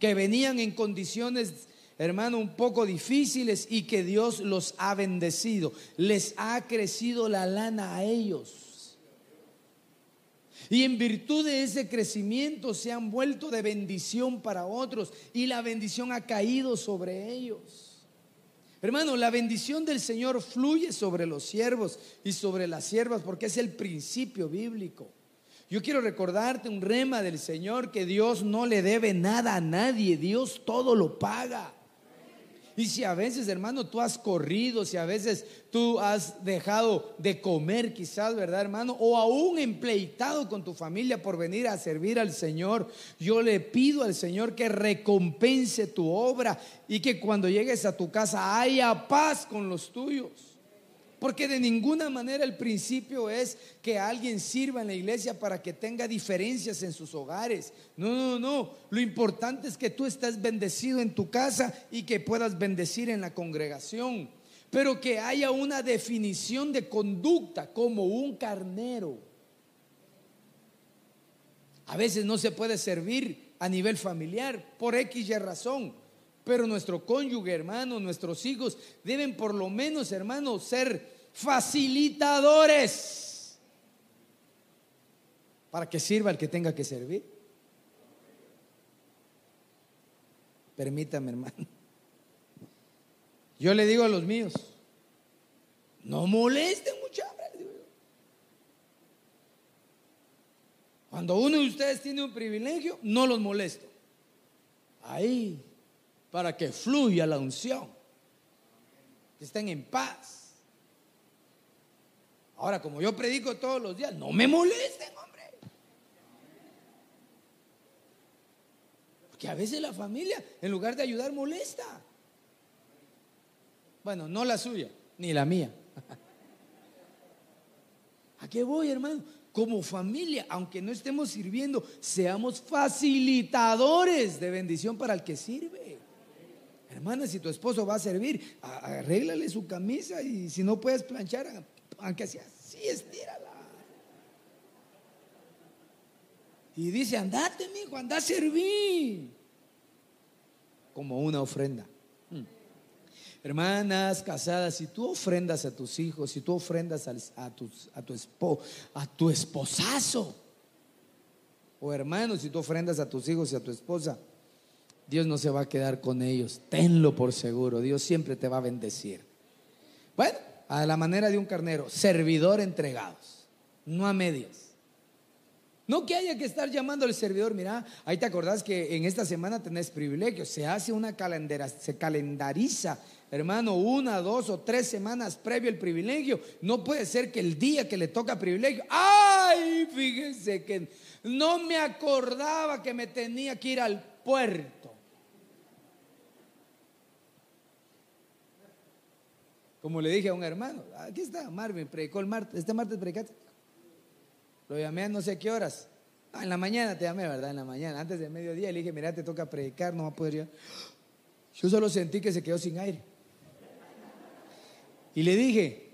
que venían en condiciones, hermano, un poco difíciles y que Dios los ha bendecido. Les ha crecido la lana a ellos. Y en virtud de ese crecimiento se han vuelto de bendición para otros y la bendición ha caído sobre ellos. Hermano, la bendición del Señor fluye sobre los siervos y sobre las siervas porque es el principio bíblico. Yo quiero recordarte un rema del Señor que Dios no le debe nada a nadie, Dios todo lo paga. Y si a veces, hermano, tú has corrido, si a veces tú has dejado de comer, quizás, ¿verdad, hermano? O aún empleitado con tu familia por venir a servir al Señor, yo le pido al Señor que recompense tu obra y que cuando llegues a tu casa haya paz con los tuyos. Porque de ninguna manera el principio es que alguien sirva en la iglesia para que tenga diferencias en sus hogares. No, no, no. Lo importante es que tú estés bendecido en tu casa y que puedas bendecir en la congregación. Pero que haya una definición de conducta como un carnero. A veces no se puede servir a nivel familiar por X y razón. Pero nuestro cónyuge, hermano, nuestros hijos deben por lo menos, hermano, ser facilitadores para que sirva el que tenga que servir. Permítame, hermano. Yo le digo a los míos, no molesten mucha Cuando uno de ustedes tiene un privilegio, no los molesto. Ahí, para que fluya la unción. Que estén en paz. Ahora, como yo predico todos los días, no me molesten, hombre. Porque a veces la familia, en lugar de ayudar, molesta. Bueno, no la suya, ni la mía. ¿A qué voy, hermano? Como familia, aunque no estemos sirviendo, seamos facilitadores de bendición para el que sirve. Hermana, si tu esposo va a servir, arréglale su camisa y si no puedes planchar, aunque sea así, estírala. Y dice, andate, hijo, anda a servir. Como una ofrenda. Hmm. Hermanas casadas, si tú ofrendas a tus hijos, si tú ofrendas a, a, tu, a, tu, a tu esposazo, o hermanos, si tú ofrendas a tus hijos y a tu esposa, Dios no se va a quedar con ellos. Tenlo por seguro. Dios siempre te va a bendecir. Bueno, a la manera de un carnero, servidor entregados, no a medias. No que haya que estar llamando al servidor, mira, ahí te acordás que en esta semana tenés privilegios, se hace una calendera, se calendariza, hermano, una, dos o tres semanas previo el privilegio. No puede ser que el día que le toca privilegio, ay, fíjense que no me acordaba que me tenía que ir al puerto. Como le dije a un hermano, aquí está, Marvin, predicó el martes, este martes predicaste. Lo llamé a no sé qué horas. Ah, en la mañana te llamé, ¿verdad? En la mañana, antes del mediodía, le dije, mira, te toca predicar, no va a poder ir. Yo solo sentí que se quedó sin aire. Y le dije,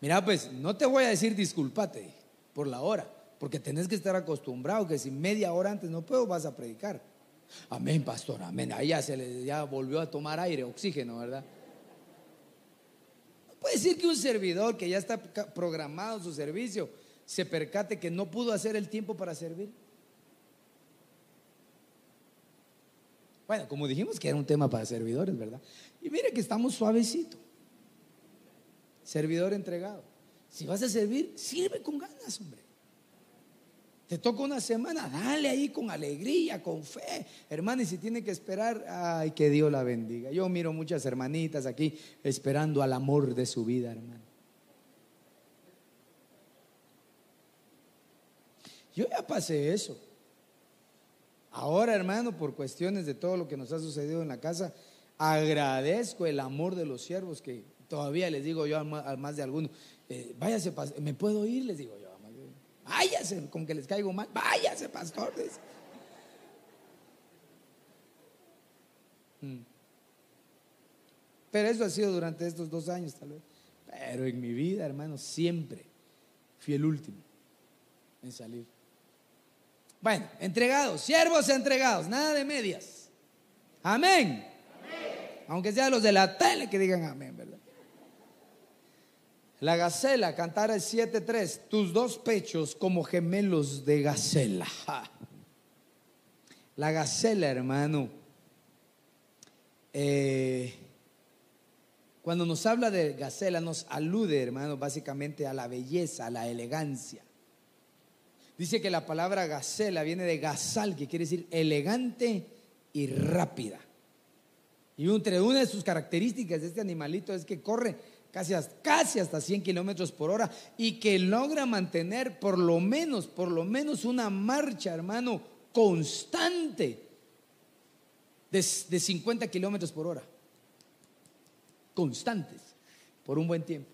mira, pues no te voy a decir disculpate por la hora, porque tenés que estar acostumbrado que si media hora antes no puedo, vas a predicar. Amén, pastor, amén. Ahí ya se le ya volvió a tomar aire, oxígeno, ¿verdad? Puede decir que un servidor que ya está programado su servicio se percate que no pudo hacer el tiempo para servir. Bueno, como dijimos que era un tema para servidores, ¿verdad? Y mire que estamos suavecito. Servidor entregado. Si vas a servir, sirve con ganas, hombre. Te toca una semana, dale ahí con alegría, con fe. Hermano, y si tiene que esperar, ay, que Dios la bendiga. Yo miro muchas hermanitas aquí esperando al amor de su vida, hermano. Yo ya pasé eso. Ahora, hermano, por cuestiones de todo lo que nos ha sucedido en la casa, agradezco el amor de los siervos que todavía les digo yo a más de algunos, eh, váyase, ¿me puedo ir? Les digo yo. Váyase, como que les caigo mal. Váyase, pastores. Mm. Pero eso ha sido durante estos dos años, tal vez. Pero en mi vida, hermano, siempre fui el último en salir. Bueno, entregados, siervos entregados, nada de medias. Amén. Aunque sea los de la tele que digan amén, ¿verdad? La gacela, cantar el 7.3, tus dos pechos como gemelos de gacela. La gacela, hermano, eh, cuando nos habla de gacela, nos alude, hermano, básicamente a la belleza, a la elegancia. Dice que la palabra gacela viene de gazal, que quiere decir elegante y rápida. Y entre una de sus características de este animalito es que corre casi, casi hasta 100 kilómetros por hora y que logra mantener por lo menos, por lo menos una marcha, hermano, constante de, de 50 kilómetros por hora. Constantes, por un buen tiempo.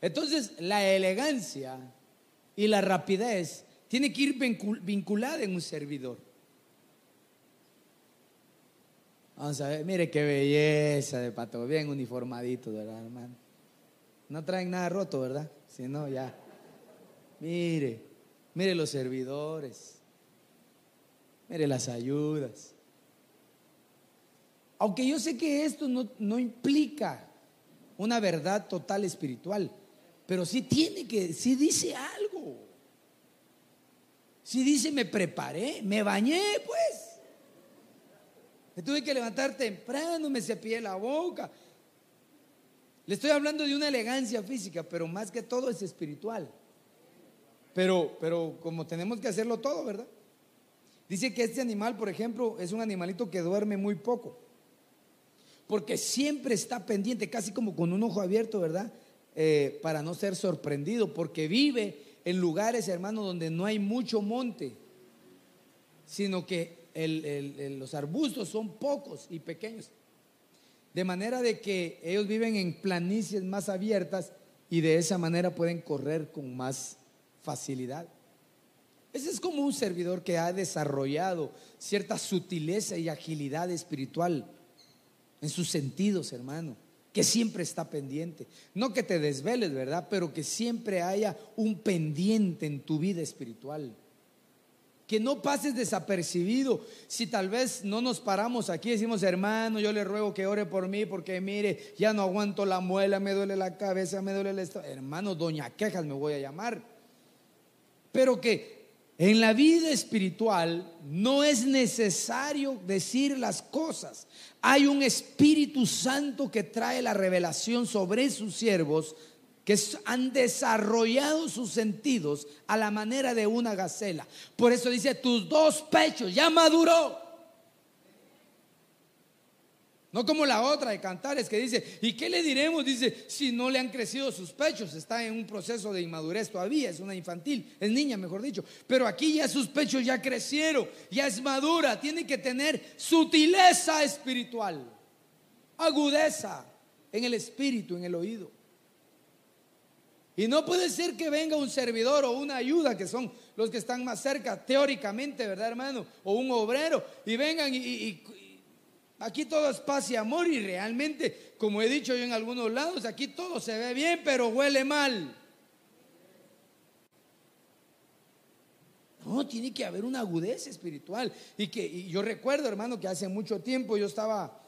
Entonces, la elegancia y la rapidez tiene que ir vinculada en un servidor. Vamos a ver, mire qué belleza de pato, bien uniformadito, ¿verdad, hermano? No traen nada roto, ¿verdad? Si no, ya. Mire, mire los servidores, mire las ayudas. Aunque yo sé que esto no, no implica una verdad total espiritual, pero sí tiene que, sí dice algo. Sí dice, me preparé, me bañé, pues. Me tuve que levantar temprano, me cepillé la boca. Le estoy hablando de una elegancia física, pero más que todo es espiritual. Pero, pero como tenemos que hacerlo todo, ¿verdad? Dice que este animal, por ejemplo, es un animalito que duerme muy poco. Porque siempre está pendiente, casi como con un ojo abierto, ¿verdad? Eh, para no ser sorprendido, porque vive en lugares, hermano, donde no hay mucho monte, sino que los arbustos son pocos y pequeños. De manera de que ellos viven en planicies más abiertas y de esa manera pueden correr con más facilidad. Ese es como un servidor que ha desarrollado cierta sutileza y agilidad espiritual en sus sentidos, hermano que siempre está pendiente. No que te desveles, ¿verdad? Pero que siempre haya un pendiente en tu vida espiritual. Que no pases desapercibido. Si tal vez no nos paramos aquí decimos, hermano, yo le ruego que ore por mí porque mire, ya no aguanto la muela, me duele la cabeza, me duele el estómago. Hermano, doña quejas me voy a llamar. Pero que en la vida espiritual no es necesario decir las cosas. Hay un Espíritu Santo que trae la revelación sobre sus siervos que han desarrollado sus sentidos a la manera de una gacela. Por eso dice, tus dos pechos ya maduró. No como la otra de Cantares que dice, ¿y qué le diremos? Dice, si no le han crecido sus pechos, está en un proceso de inmadurez todavía, es una infantil, es niña, mejor dicho. Pero aquí ya sus pechos ya crecieron, ya es madura, tiene que tener sutileza espiritual, agudeza en el espíritu, en el oído. Y no puede ser que venga un servidor o una ayuda, que son los que están más cerca, teóricamente, ¿verdad, hermano? O un obrero, y vengan y, Aquí todo es paz y amor y realmente, como he dicho yo en algunos lados, aquí todo se ve bien, pero huele mal. No, tiene que haber una agudeza espiritual. Y que yo recuerdo, hermano, que hace mucho tiempo yo estaba,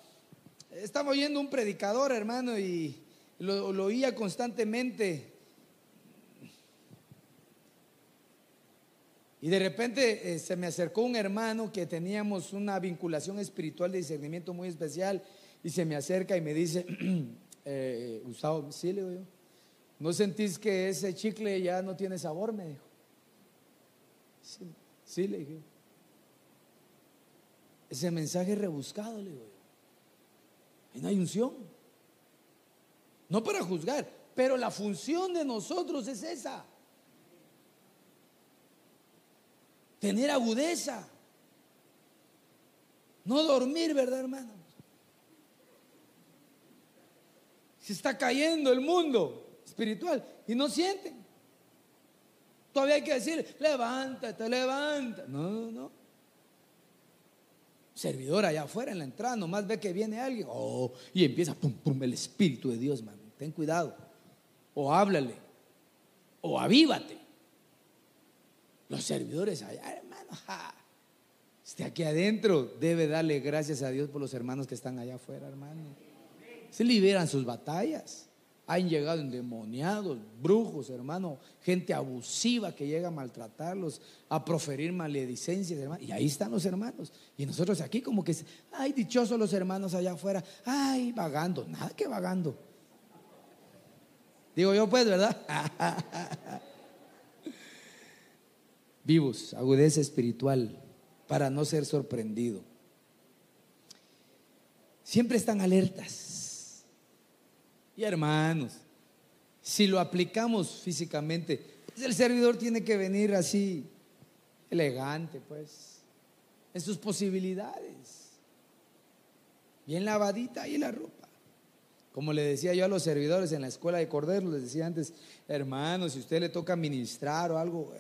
estaba oyendo un predicador, hermano, y lo, lo oía constantemente Y de repente eh, se me acercó un hermano que teníamos una vinculación espiritual de discernimiento muy especial y se me acerca y me dice, eh, Gustavo, sí, le digo yo, ¿no sentís que ese chicle ya no tiene sabor? Me dijo. Sí, sí le dije. Ese mensaje rebuscado, le digo yo. Y no hay unción. No para juzgar, pero la función de nosotros es esa. Tener agudeza. No dormir, ¿verdad, hermano? Se está cayendo el mundo espiritual y no sienten. Todavía hay que decir, levántate, levanta. No, no, no. Servidor allá afuera en la entrada, nomás ve que viene alguien. Oh, y empieza, pum, pum, el Espíritu de Dios, man. Ten cuidado. O háblale. O avívate. Los servidores allá, hermano, Este aquí adentro debe darle gracias a Dios por los hermanos que están allá afuera, hermano. Se liberan sus batallas. Han llegado endemoniados, brujos, hermano, gente abusiva que llega a maltratarlos, a proferir maledicencias, hermano. Y ahí están los hermanos. Y nosotros aquí como que, ay, dichosos los hermanos allá afuera, ay, vagando, nada que vagando. Digo yo pues, ¿verdad? vivos, agudeza espiritual, para no ser sorprendido. siempre están alertas. Y hermanos, si lo aplicamos físicamente, pues el servidor tiene que venir así, elegante, pues, en sus posibilidades. Bien lavadita y la ropa. Como le decía yo a los servidores en la escuela de Cordero, les decía antes, hermanos, si usted le toca ministrar o algo,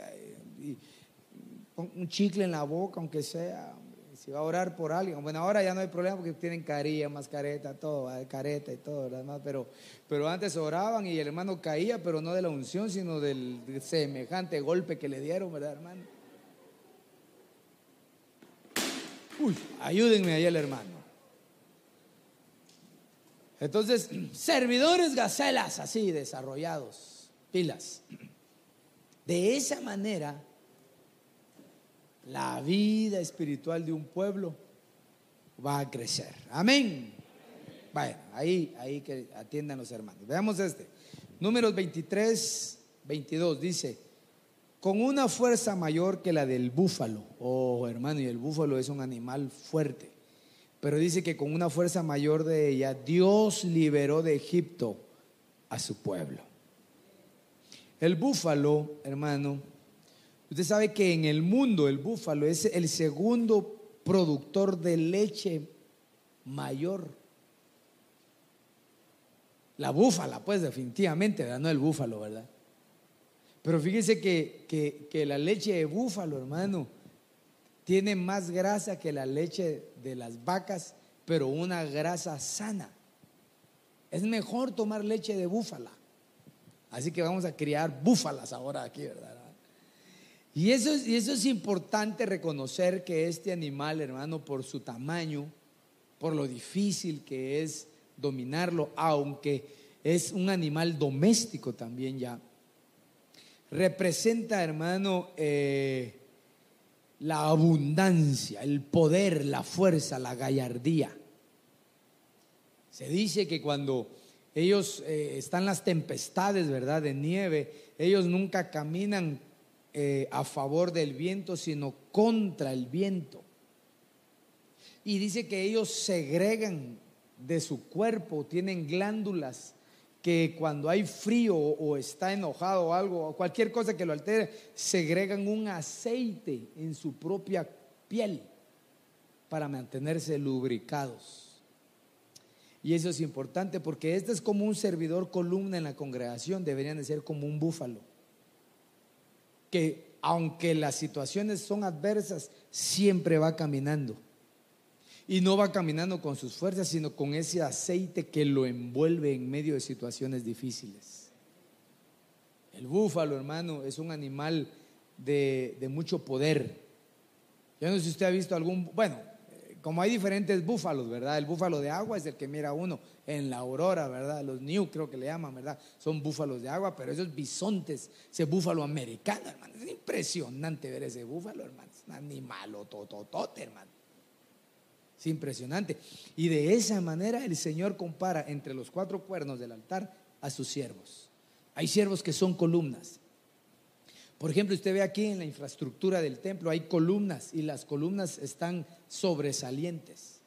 un chicle en la boca, aunque sea, si va a orar por alguien. Bueno, ahora ya no hay problema porque tienen carilla, mascareta, todo, careta y todo, ¿verdad? Pero, pero antes oraban y el hermano caía, pero no de la unción, sino del semejante golpe que le dieron, ¿verdad, hermano? Uy, ayúdenme ahí el hermano. Entonces, servidores gacelas así desarrollados, pilas. De esa manera, la vida espiritual de un pueblo va a crecer. Amén. Bueno, ahí, ahí que atiendan los hermanos. Veamos este. Números 23, 22 dice, con una fuerza mayor que la del búfalo. Oh, hermano, y el búfalo es un animal fuerte. Pero dice que con una fuerza mayor de ella, Dios liberó de Egipto a su pueblo. El búfalo, hermano, Usted sabe que en el mundo el búfalo es el segundo productor de leche mayor. La búfala, pues definitivamente, no el búfalo, ¿verdad? Pero fíjese que, que, la leche de búfalo, hermano, tiene más grasa que la leche de las vacas, pero una grasa sana. Es mejor tomar leche de búfala. Así que vamos a criar búfalas ahora aquí, ¿verdad? Y eso, y eso es importante reconocer que este animal, hermano, por su tamaño, por lo difícil que es dominarlo, aunque es un animal doméstico también ya, representa, hermano, eh, la abundancia, el poder, la fuerza, la gallardía. Se dice que cuando ellos eh, están las tempestades, ¿verdad?, de nieve, ellos nunca caminan eh, a favor del viento, sino contra el viento. Y dice que ellos segregan de su cuerpo, tienen glándulas que cuando hay frío o está enojado o algo, o cualquier cosa que lo altere, segregan un aceite en su propia piel para mantenerse lubricados. Y eso es importante porque este es como un servidor columna en la congregación, deberían de ser como un búfalo que aunque las situaciones son adversas, siempre va caminando. Y no va caminando con sus fuerzas, sino con ese aceite que lo envuelve en medio de situaciones difíciles. El búfalo, hermano, es un animal de, de mucho poder. Yo no sé si usted ha visto algún, bueno, como hay diferentes búfalos, ¿verdad? El búfalo de agua es el que mira uno en la aurora, ¿verdad? Los new creo que le llaman, ¿verdad? Son búfalos de agua, pero esos bisontes, ese búfalo americano, hermano, es impresionante ver ese búfalo, hermano. Es un animal tototote, hermano. Es impresionante. Y de esa manera el Señor compara entre los cuatro cuernos del altar a sus siervos. Hay siervos que son columnas, por ejemplo, usted ve aquí en la infraestructura del templo, hay columnas y las columnas están sobresalientes.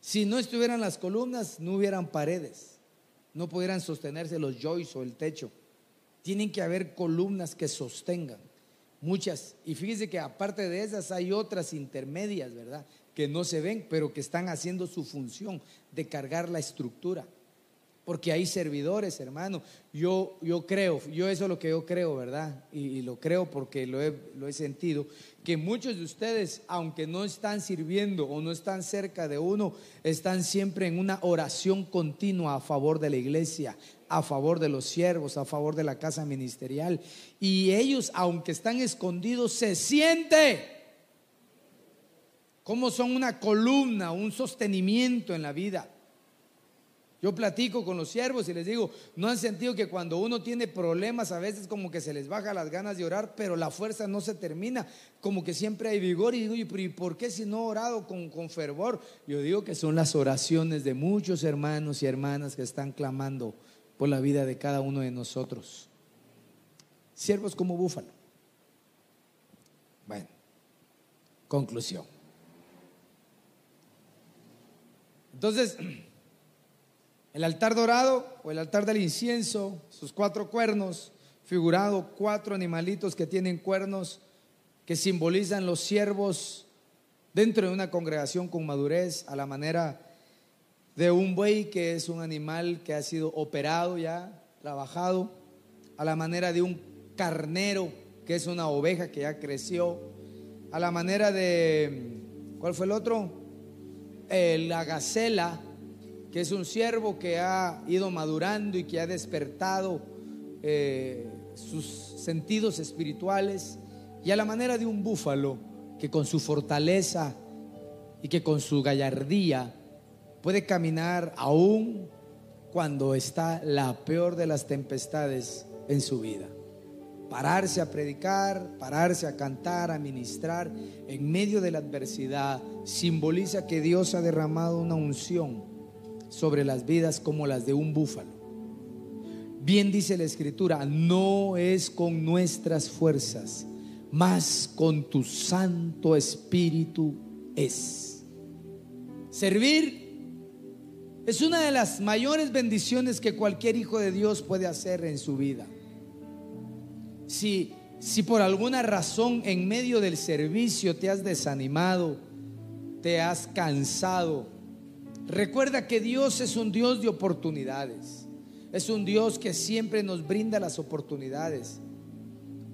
Si no estuvieran las columnas, no hubieran paredes, no pudieran sostenerse los joists o el techo. Tienen que haber columnas que sostengan, muchas. Y fíjese que aparte de esas hay otras intermedias, ¿verdad? Que no se ven, pero que están haciendo su función de cargar la estructura porque hay servidores, hermano. Yo, yo creo, yo eso es lo que yo creo, ¿verdad? Y, lo creo porque lo he, lo he, sentido, que muchos de ustedes, aunque no están sirviendo o no están cerca de uno, están siempre en una oración continua a favor de la iglesia, a favor de los siervos, a favor de la casa ministerial. Y ellos, aunque están escondidos, se siente como son una columna, un sostenimiento en la vida. Yo platico con los siervos y les digo, ¿no han sentido que cuando uno tiene problemas a veces como que se les baja las ganas de orar, pero la fuerza no se termina, como que siempre hay vigor? Y digo, ¿y por qué si no he orado con, con fervor? Yo digo que son las oraciones de muchos hermanos y hermanas que están clamando por la vida de cada uno de nosotros. Siervos como búfalo. Bueno, conclusión. Entonces, el altar dorado o el altar del incienso, sus cuatro cuernos, figurado cuatro animalitos que tienen cuernos que simbolizan los siervos dentro de una congregación con madurez a la manera de un buey que es un animal que ha sido operado ya, trabajado, a la manera de un carnero que es una oveja que ya creció, a la manera de, ¿cuál fue el otro? La gacela, que es un siervo que ha ido madurando y que ha despertado eh, sus sentidos espirituales, y a la manera de un búfalo que con su fortaleza y que con su gallardía puede caminar aún cuando está la peor de las tempestades en su vida. Pararse a predicar, pararse a cantar, a ministrar en medio de la adversidad simboliza que Dios ha derramado una unción sobre las vidas como las de un búfalo. Bien dice la escritura, no es con nuestras fuerzas, mas con tu Santo Espíritu es. Servir es una de las mayores bendiciones que cualquier hijo de Dios puede hacer en su vida. Si, si por alguna razón en medio del servicio te has desanimado, te has cansado, recuerda que Dios es un Dios de oportunidades. Es un Dios que siempre nos brinda las oportunidades.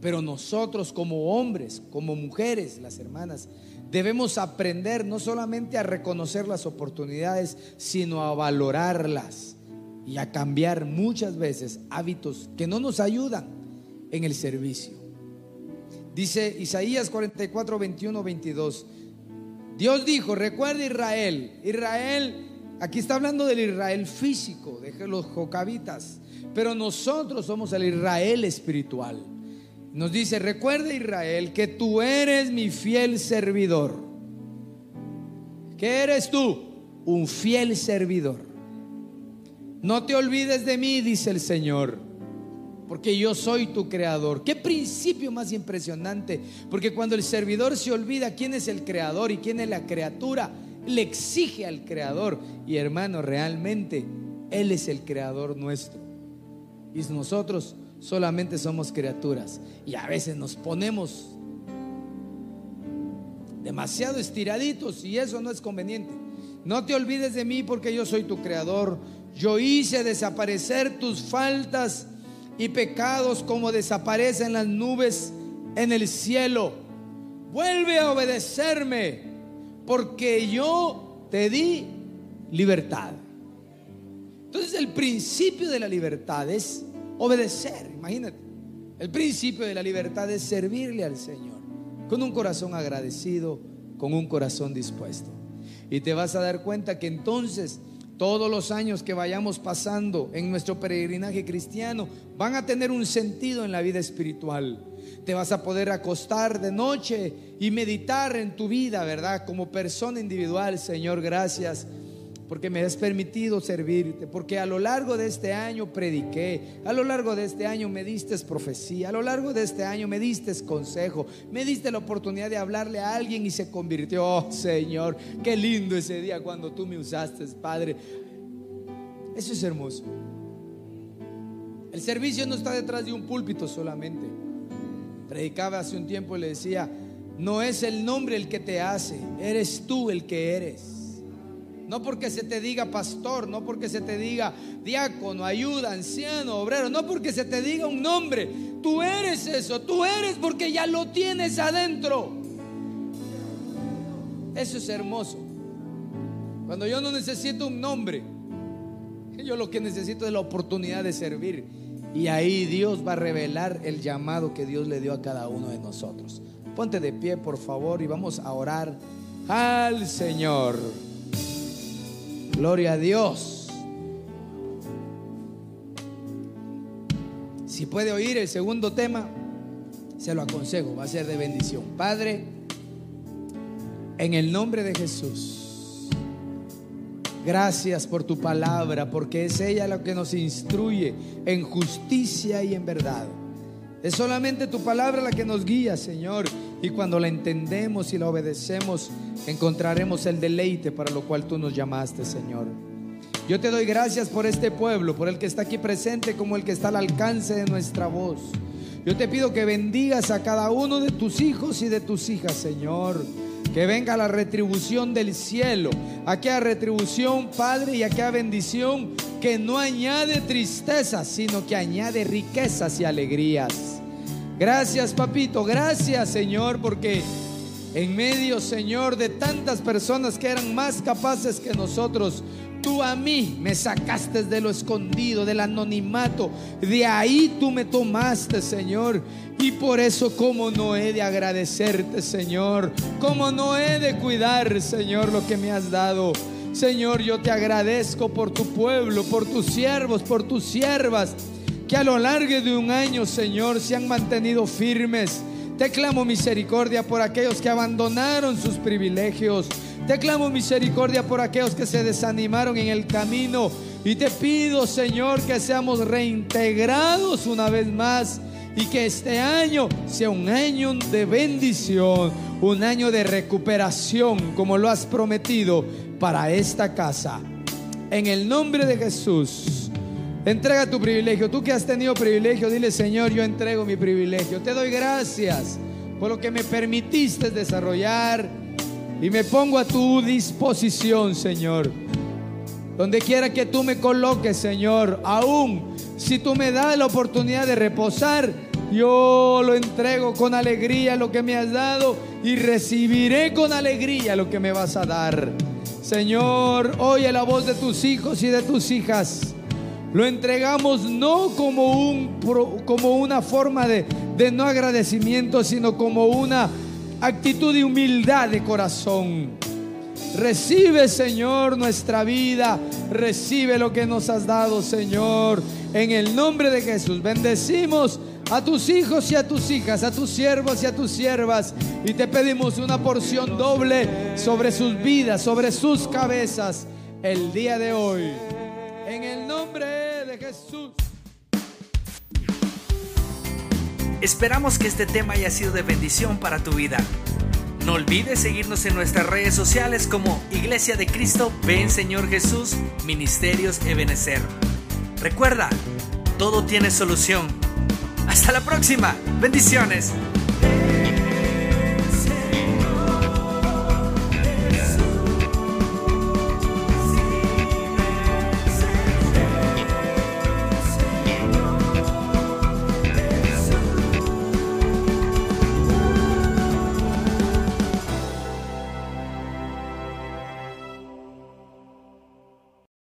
Pero nosotros como hombres, como mujeres, las hermanas, Debemos aprender no solamente a reconocer las oportunidades, sino a valorarlas y a cambiar muchas veces hábitos que no nos ayudan en el servicio. Dice Isaías 44, 21, 22. Dios dijo, recuerda Israel, Israel, aquí está hablando del Israel físico, de los jocabitas, pero nosotros somos el Israel espiritual. Nos dice, recuerda Israel que tú eres mi fiel servidor. ¿Qué eres tú? Un fiel servidor. No te olvides de mí, dice el Señor, porque yo soy tu creador. Qué principio más impresionante, porque cuando el servidor se olvida quién es el creador y quién es la criatura, le exige al creador. Y hermano, realmente Él es el creador nuestro. Y nosotros solamente somos criaturas y a veces nos ponemos demasiado estiraditos y eso no es conveniente. No te olvides de mí porque yo soy tu creador. Yo hice desaparecer tus faltas y pecados como desaparecen las nubes en el cielo. Vuelve a obedecerme porque yo te di libertad. Entonces el principio de la libertad es obedecer. Imagínate, el principio de la libertad es servirle al Señor con un corazón agradecido, con un corazón dispuesto. Y te vas a dar cuenta que entonces todos los años que vayamos pasando en nuestro peregrinaje cristiano van a tener un sentido en la vida espiritual. Te vas a poder acostar de noche y meditar en tu vida, ¿verdad? Como persona individual, Señor, gracias porque me has permitido servirte, porque a lo largo de este año prediqué, a lo largo de este año me diste profecía, a lo largo de este año me diste consejo, me diste la oportunidad de hablarle a alguien y se convirtió, oh, Señor, qué lindo ese día cuando tú me usaste, Padre. Eso es hermoso. El servicio no está detrás de un púlpito solamente. Predicaba hace un tiempo y le decía, no es el nombre el que te hace, eres tú el que eres. No porque se te diga pastor, no porque se te diga diácono, ayuda, anciano, obrero, no porque se te diga un nombre. Tú eres eso, tú eres porque ya lo tienes adentro. Eso es hermoso. Cuando yo no necesito un nombre, yo lo que necesito es la oportunidad de servir. Y ahí Dios va a revelar el llamado que Dios le dio a cada uno de nosotros. Ponte de pie, por favor, y vamos a orar al Señor. Gloria a Dios. Si puede oír el segundo tema, se lo aconsejo, va a ser de bendición. Padre, en el nombre de Jesús, gracias por tu palabra, porque es ella la que nos instruye en justicia y en verdad. Es solamente tu palabra la que nos guía, Señor. Y cuando la entendemos y la obedecemos, encontraremos el deleite para lo cual tú nos llamaste, Señor. Yo te doy gracias por este pueblo, por el que está aquí presente como el que está al alcance de nuestra voz. Yo te pido que bendigas a cada uno de tus hijos y de tus hijas, Señor. Que venga la retribución del cielo, aquella retribución, Padre, y aquella bendición que no añade tristeza, sino que añade riquezas y alegrías. Gracias, papito, gracias, Señor, porque en medio, Señor, de tantas personas que eran más capaces que nosotros, Tú a mí me sacaste de lo escondido, del anonimato. De ahí tú me tomaste, Señor. Y por eso, como no he de agradecerte, Señor? Como no he de cuidar, Señor, lo que me has dado? Señor, yo te agradezco por tu pueblo, por tus siervos, por tus siervas, que a lo largo de un año, Señor, se han mantenido firmes. Te clamo misericordia por aquellos que abandonaron sus privilegios te clamo misericordia por aquellos que se desanimaron en el camino. Y te pido, Señor, que seamos reintegrados una vez más y que este año sea un año de bendición, un año de recuperación, como lo has prometido para esta casa. En el nombre de Jesús, entrega tu privilegio. Tú que has tenido privilegio, dile, Señor, yo entrego mi privilegio. Te doy gracias por lo que me permitiste desarrollar y me pongo a tu disposición, Señor. Donde quiera que tú me coloques, Señor, aún si tú me das la oportunidad de reposar, yo lo entrego con alegría lo que me has dado y recibiré con alegría lo que me vas a dar. Señor, oye la voz de tus hijos y de tus hijas. Lo entregamos no como, un, como una forma de, de no agradecimiento, sino como una actitud de humildad de corazón. Recibe, Señor, nuestra vida. Recibe lo que nos has dado, Señor. En el nombre de Jesús, bendecimos a tus hijos y a tus hijas, a tus siervos y a tus siervas. Y te pedimos una porción doble sobre sus vidas, sobre sus cabezas, el día de hoy. En el nombre de Jesús. Esperamos que este tema haya sido de bendición para tu vida. No olvides seguirnos en nuestras redes sociales como Iglesia de Cristo, Ven Señor Jesús, Ministerios Ebenecer. Recuerda, todo tiene solución. Hasta la próxima. Bendiciones.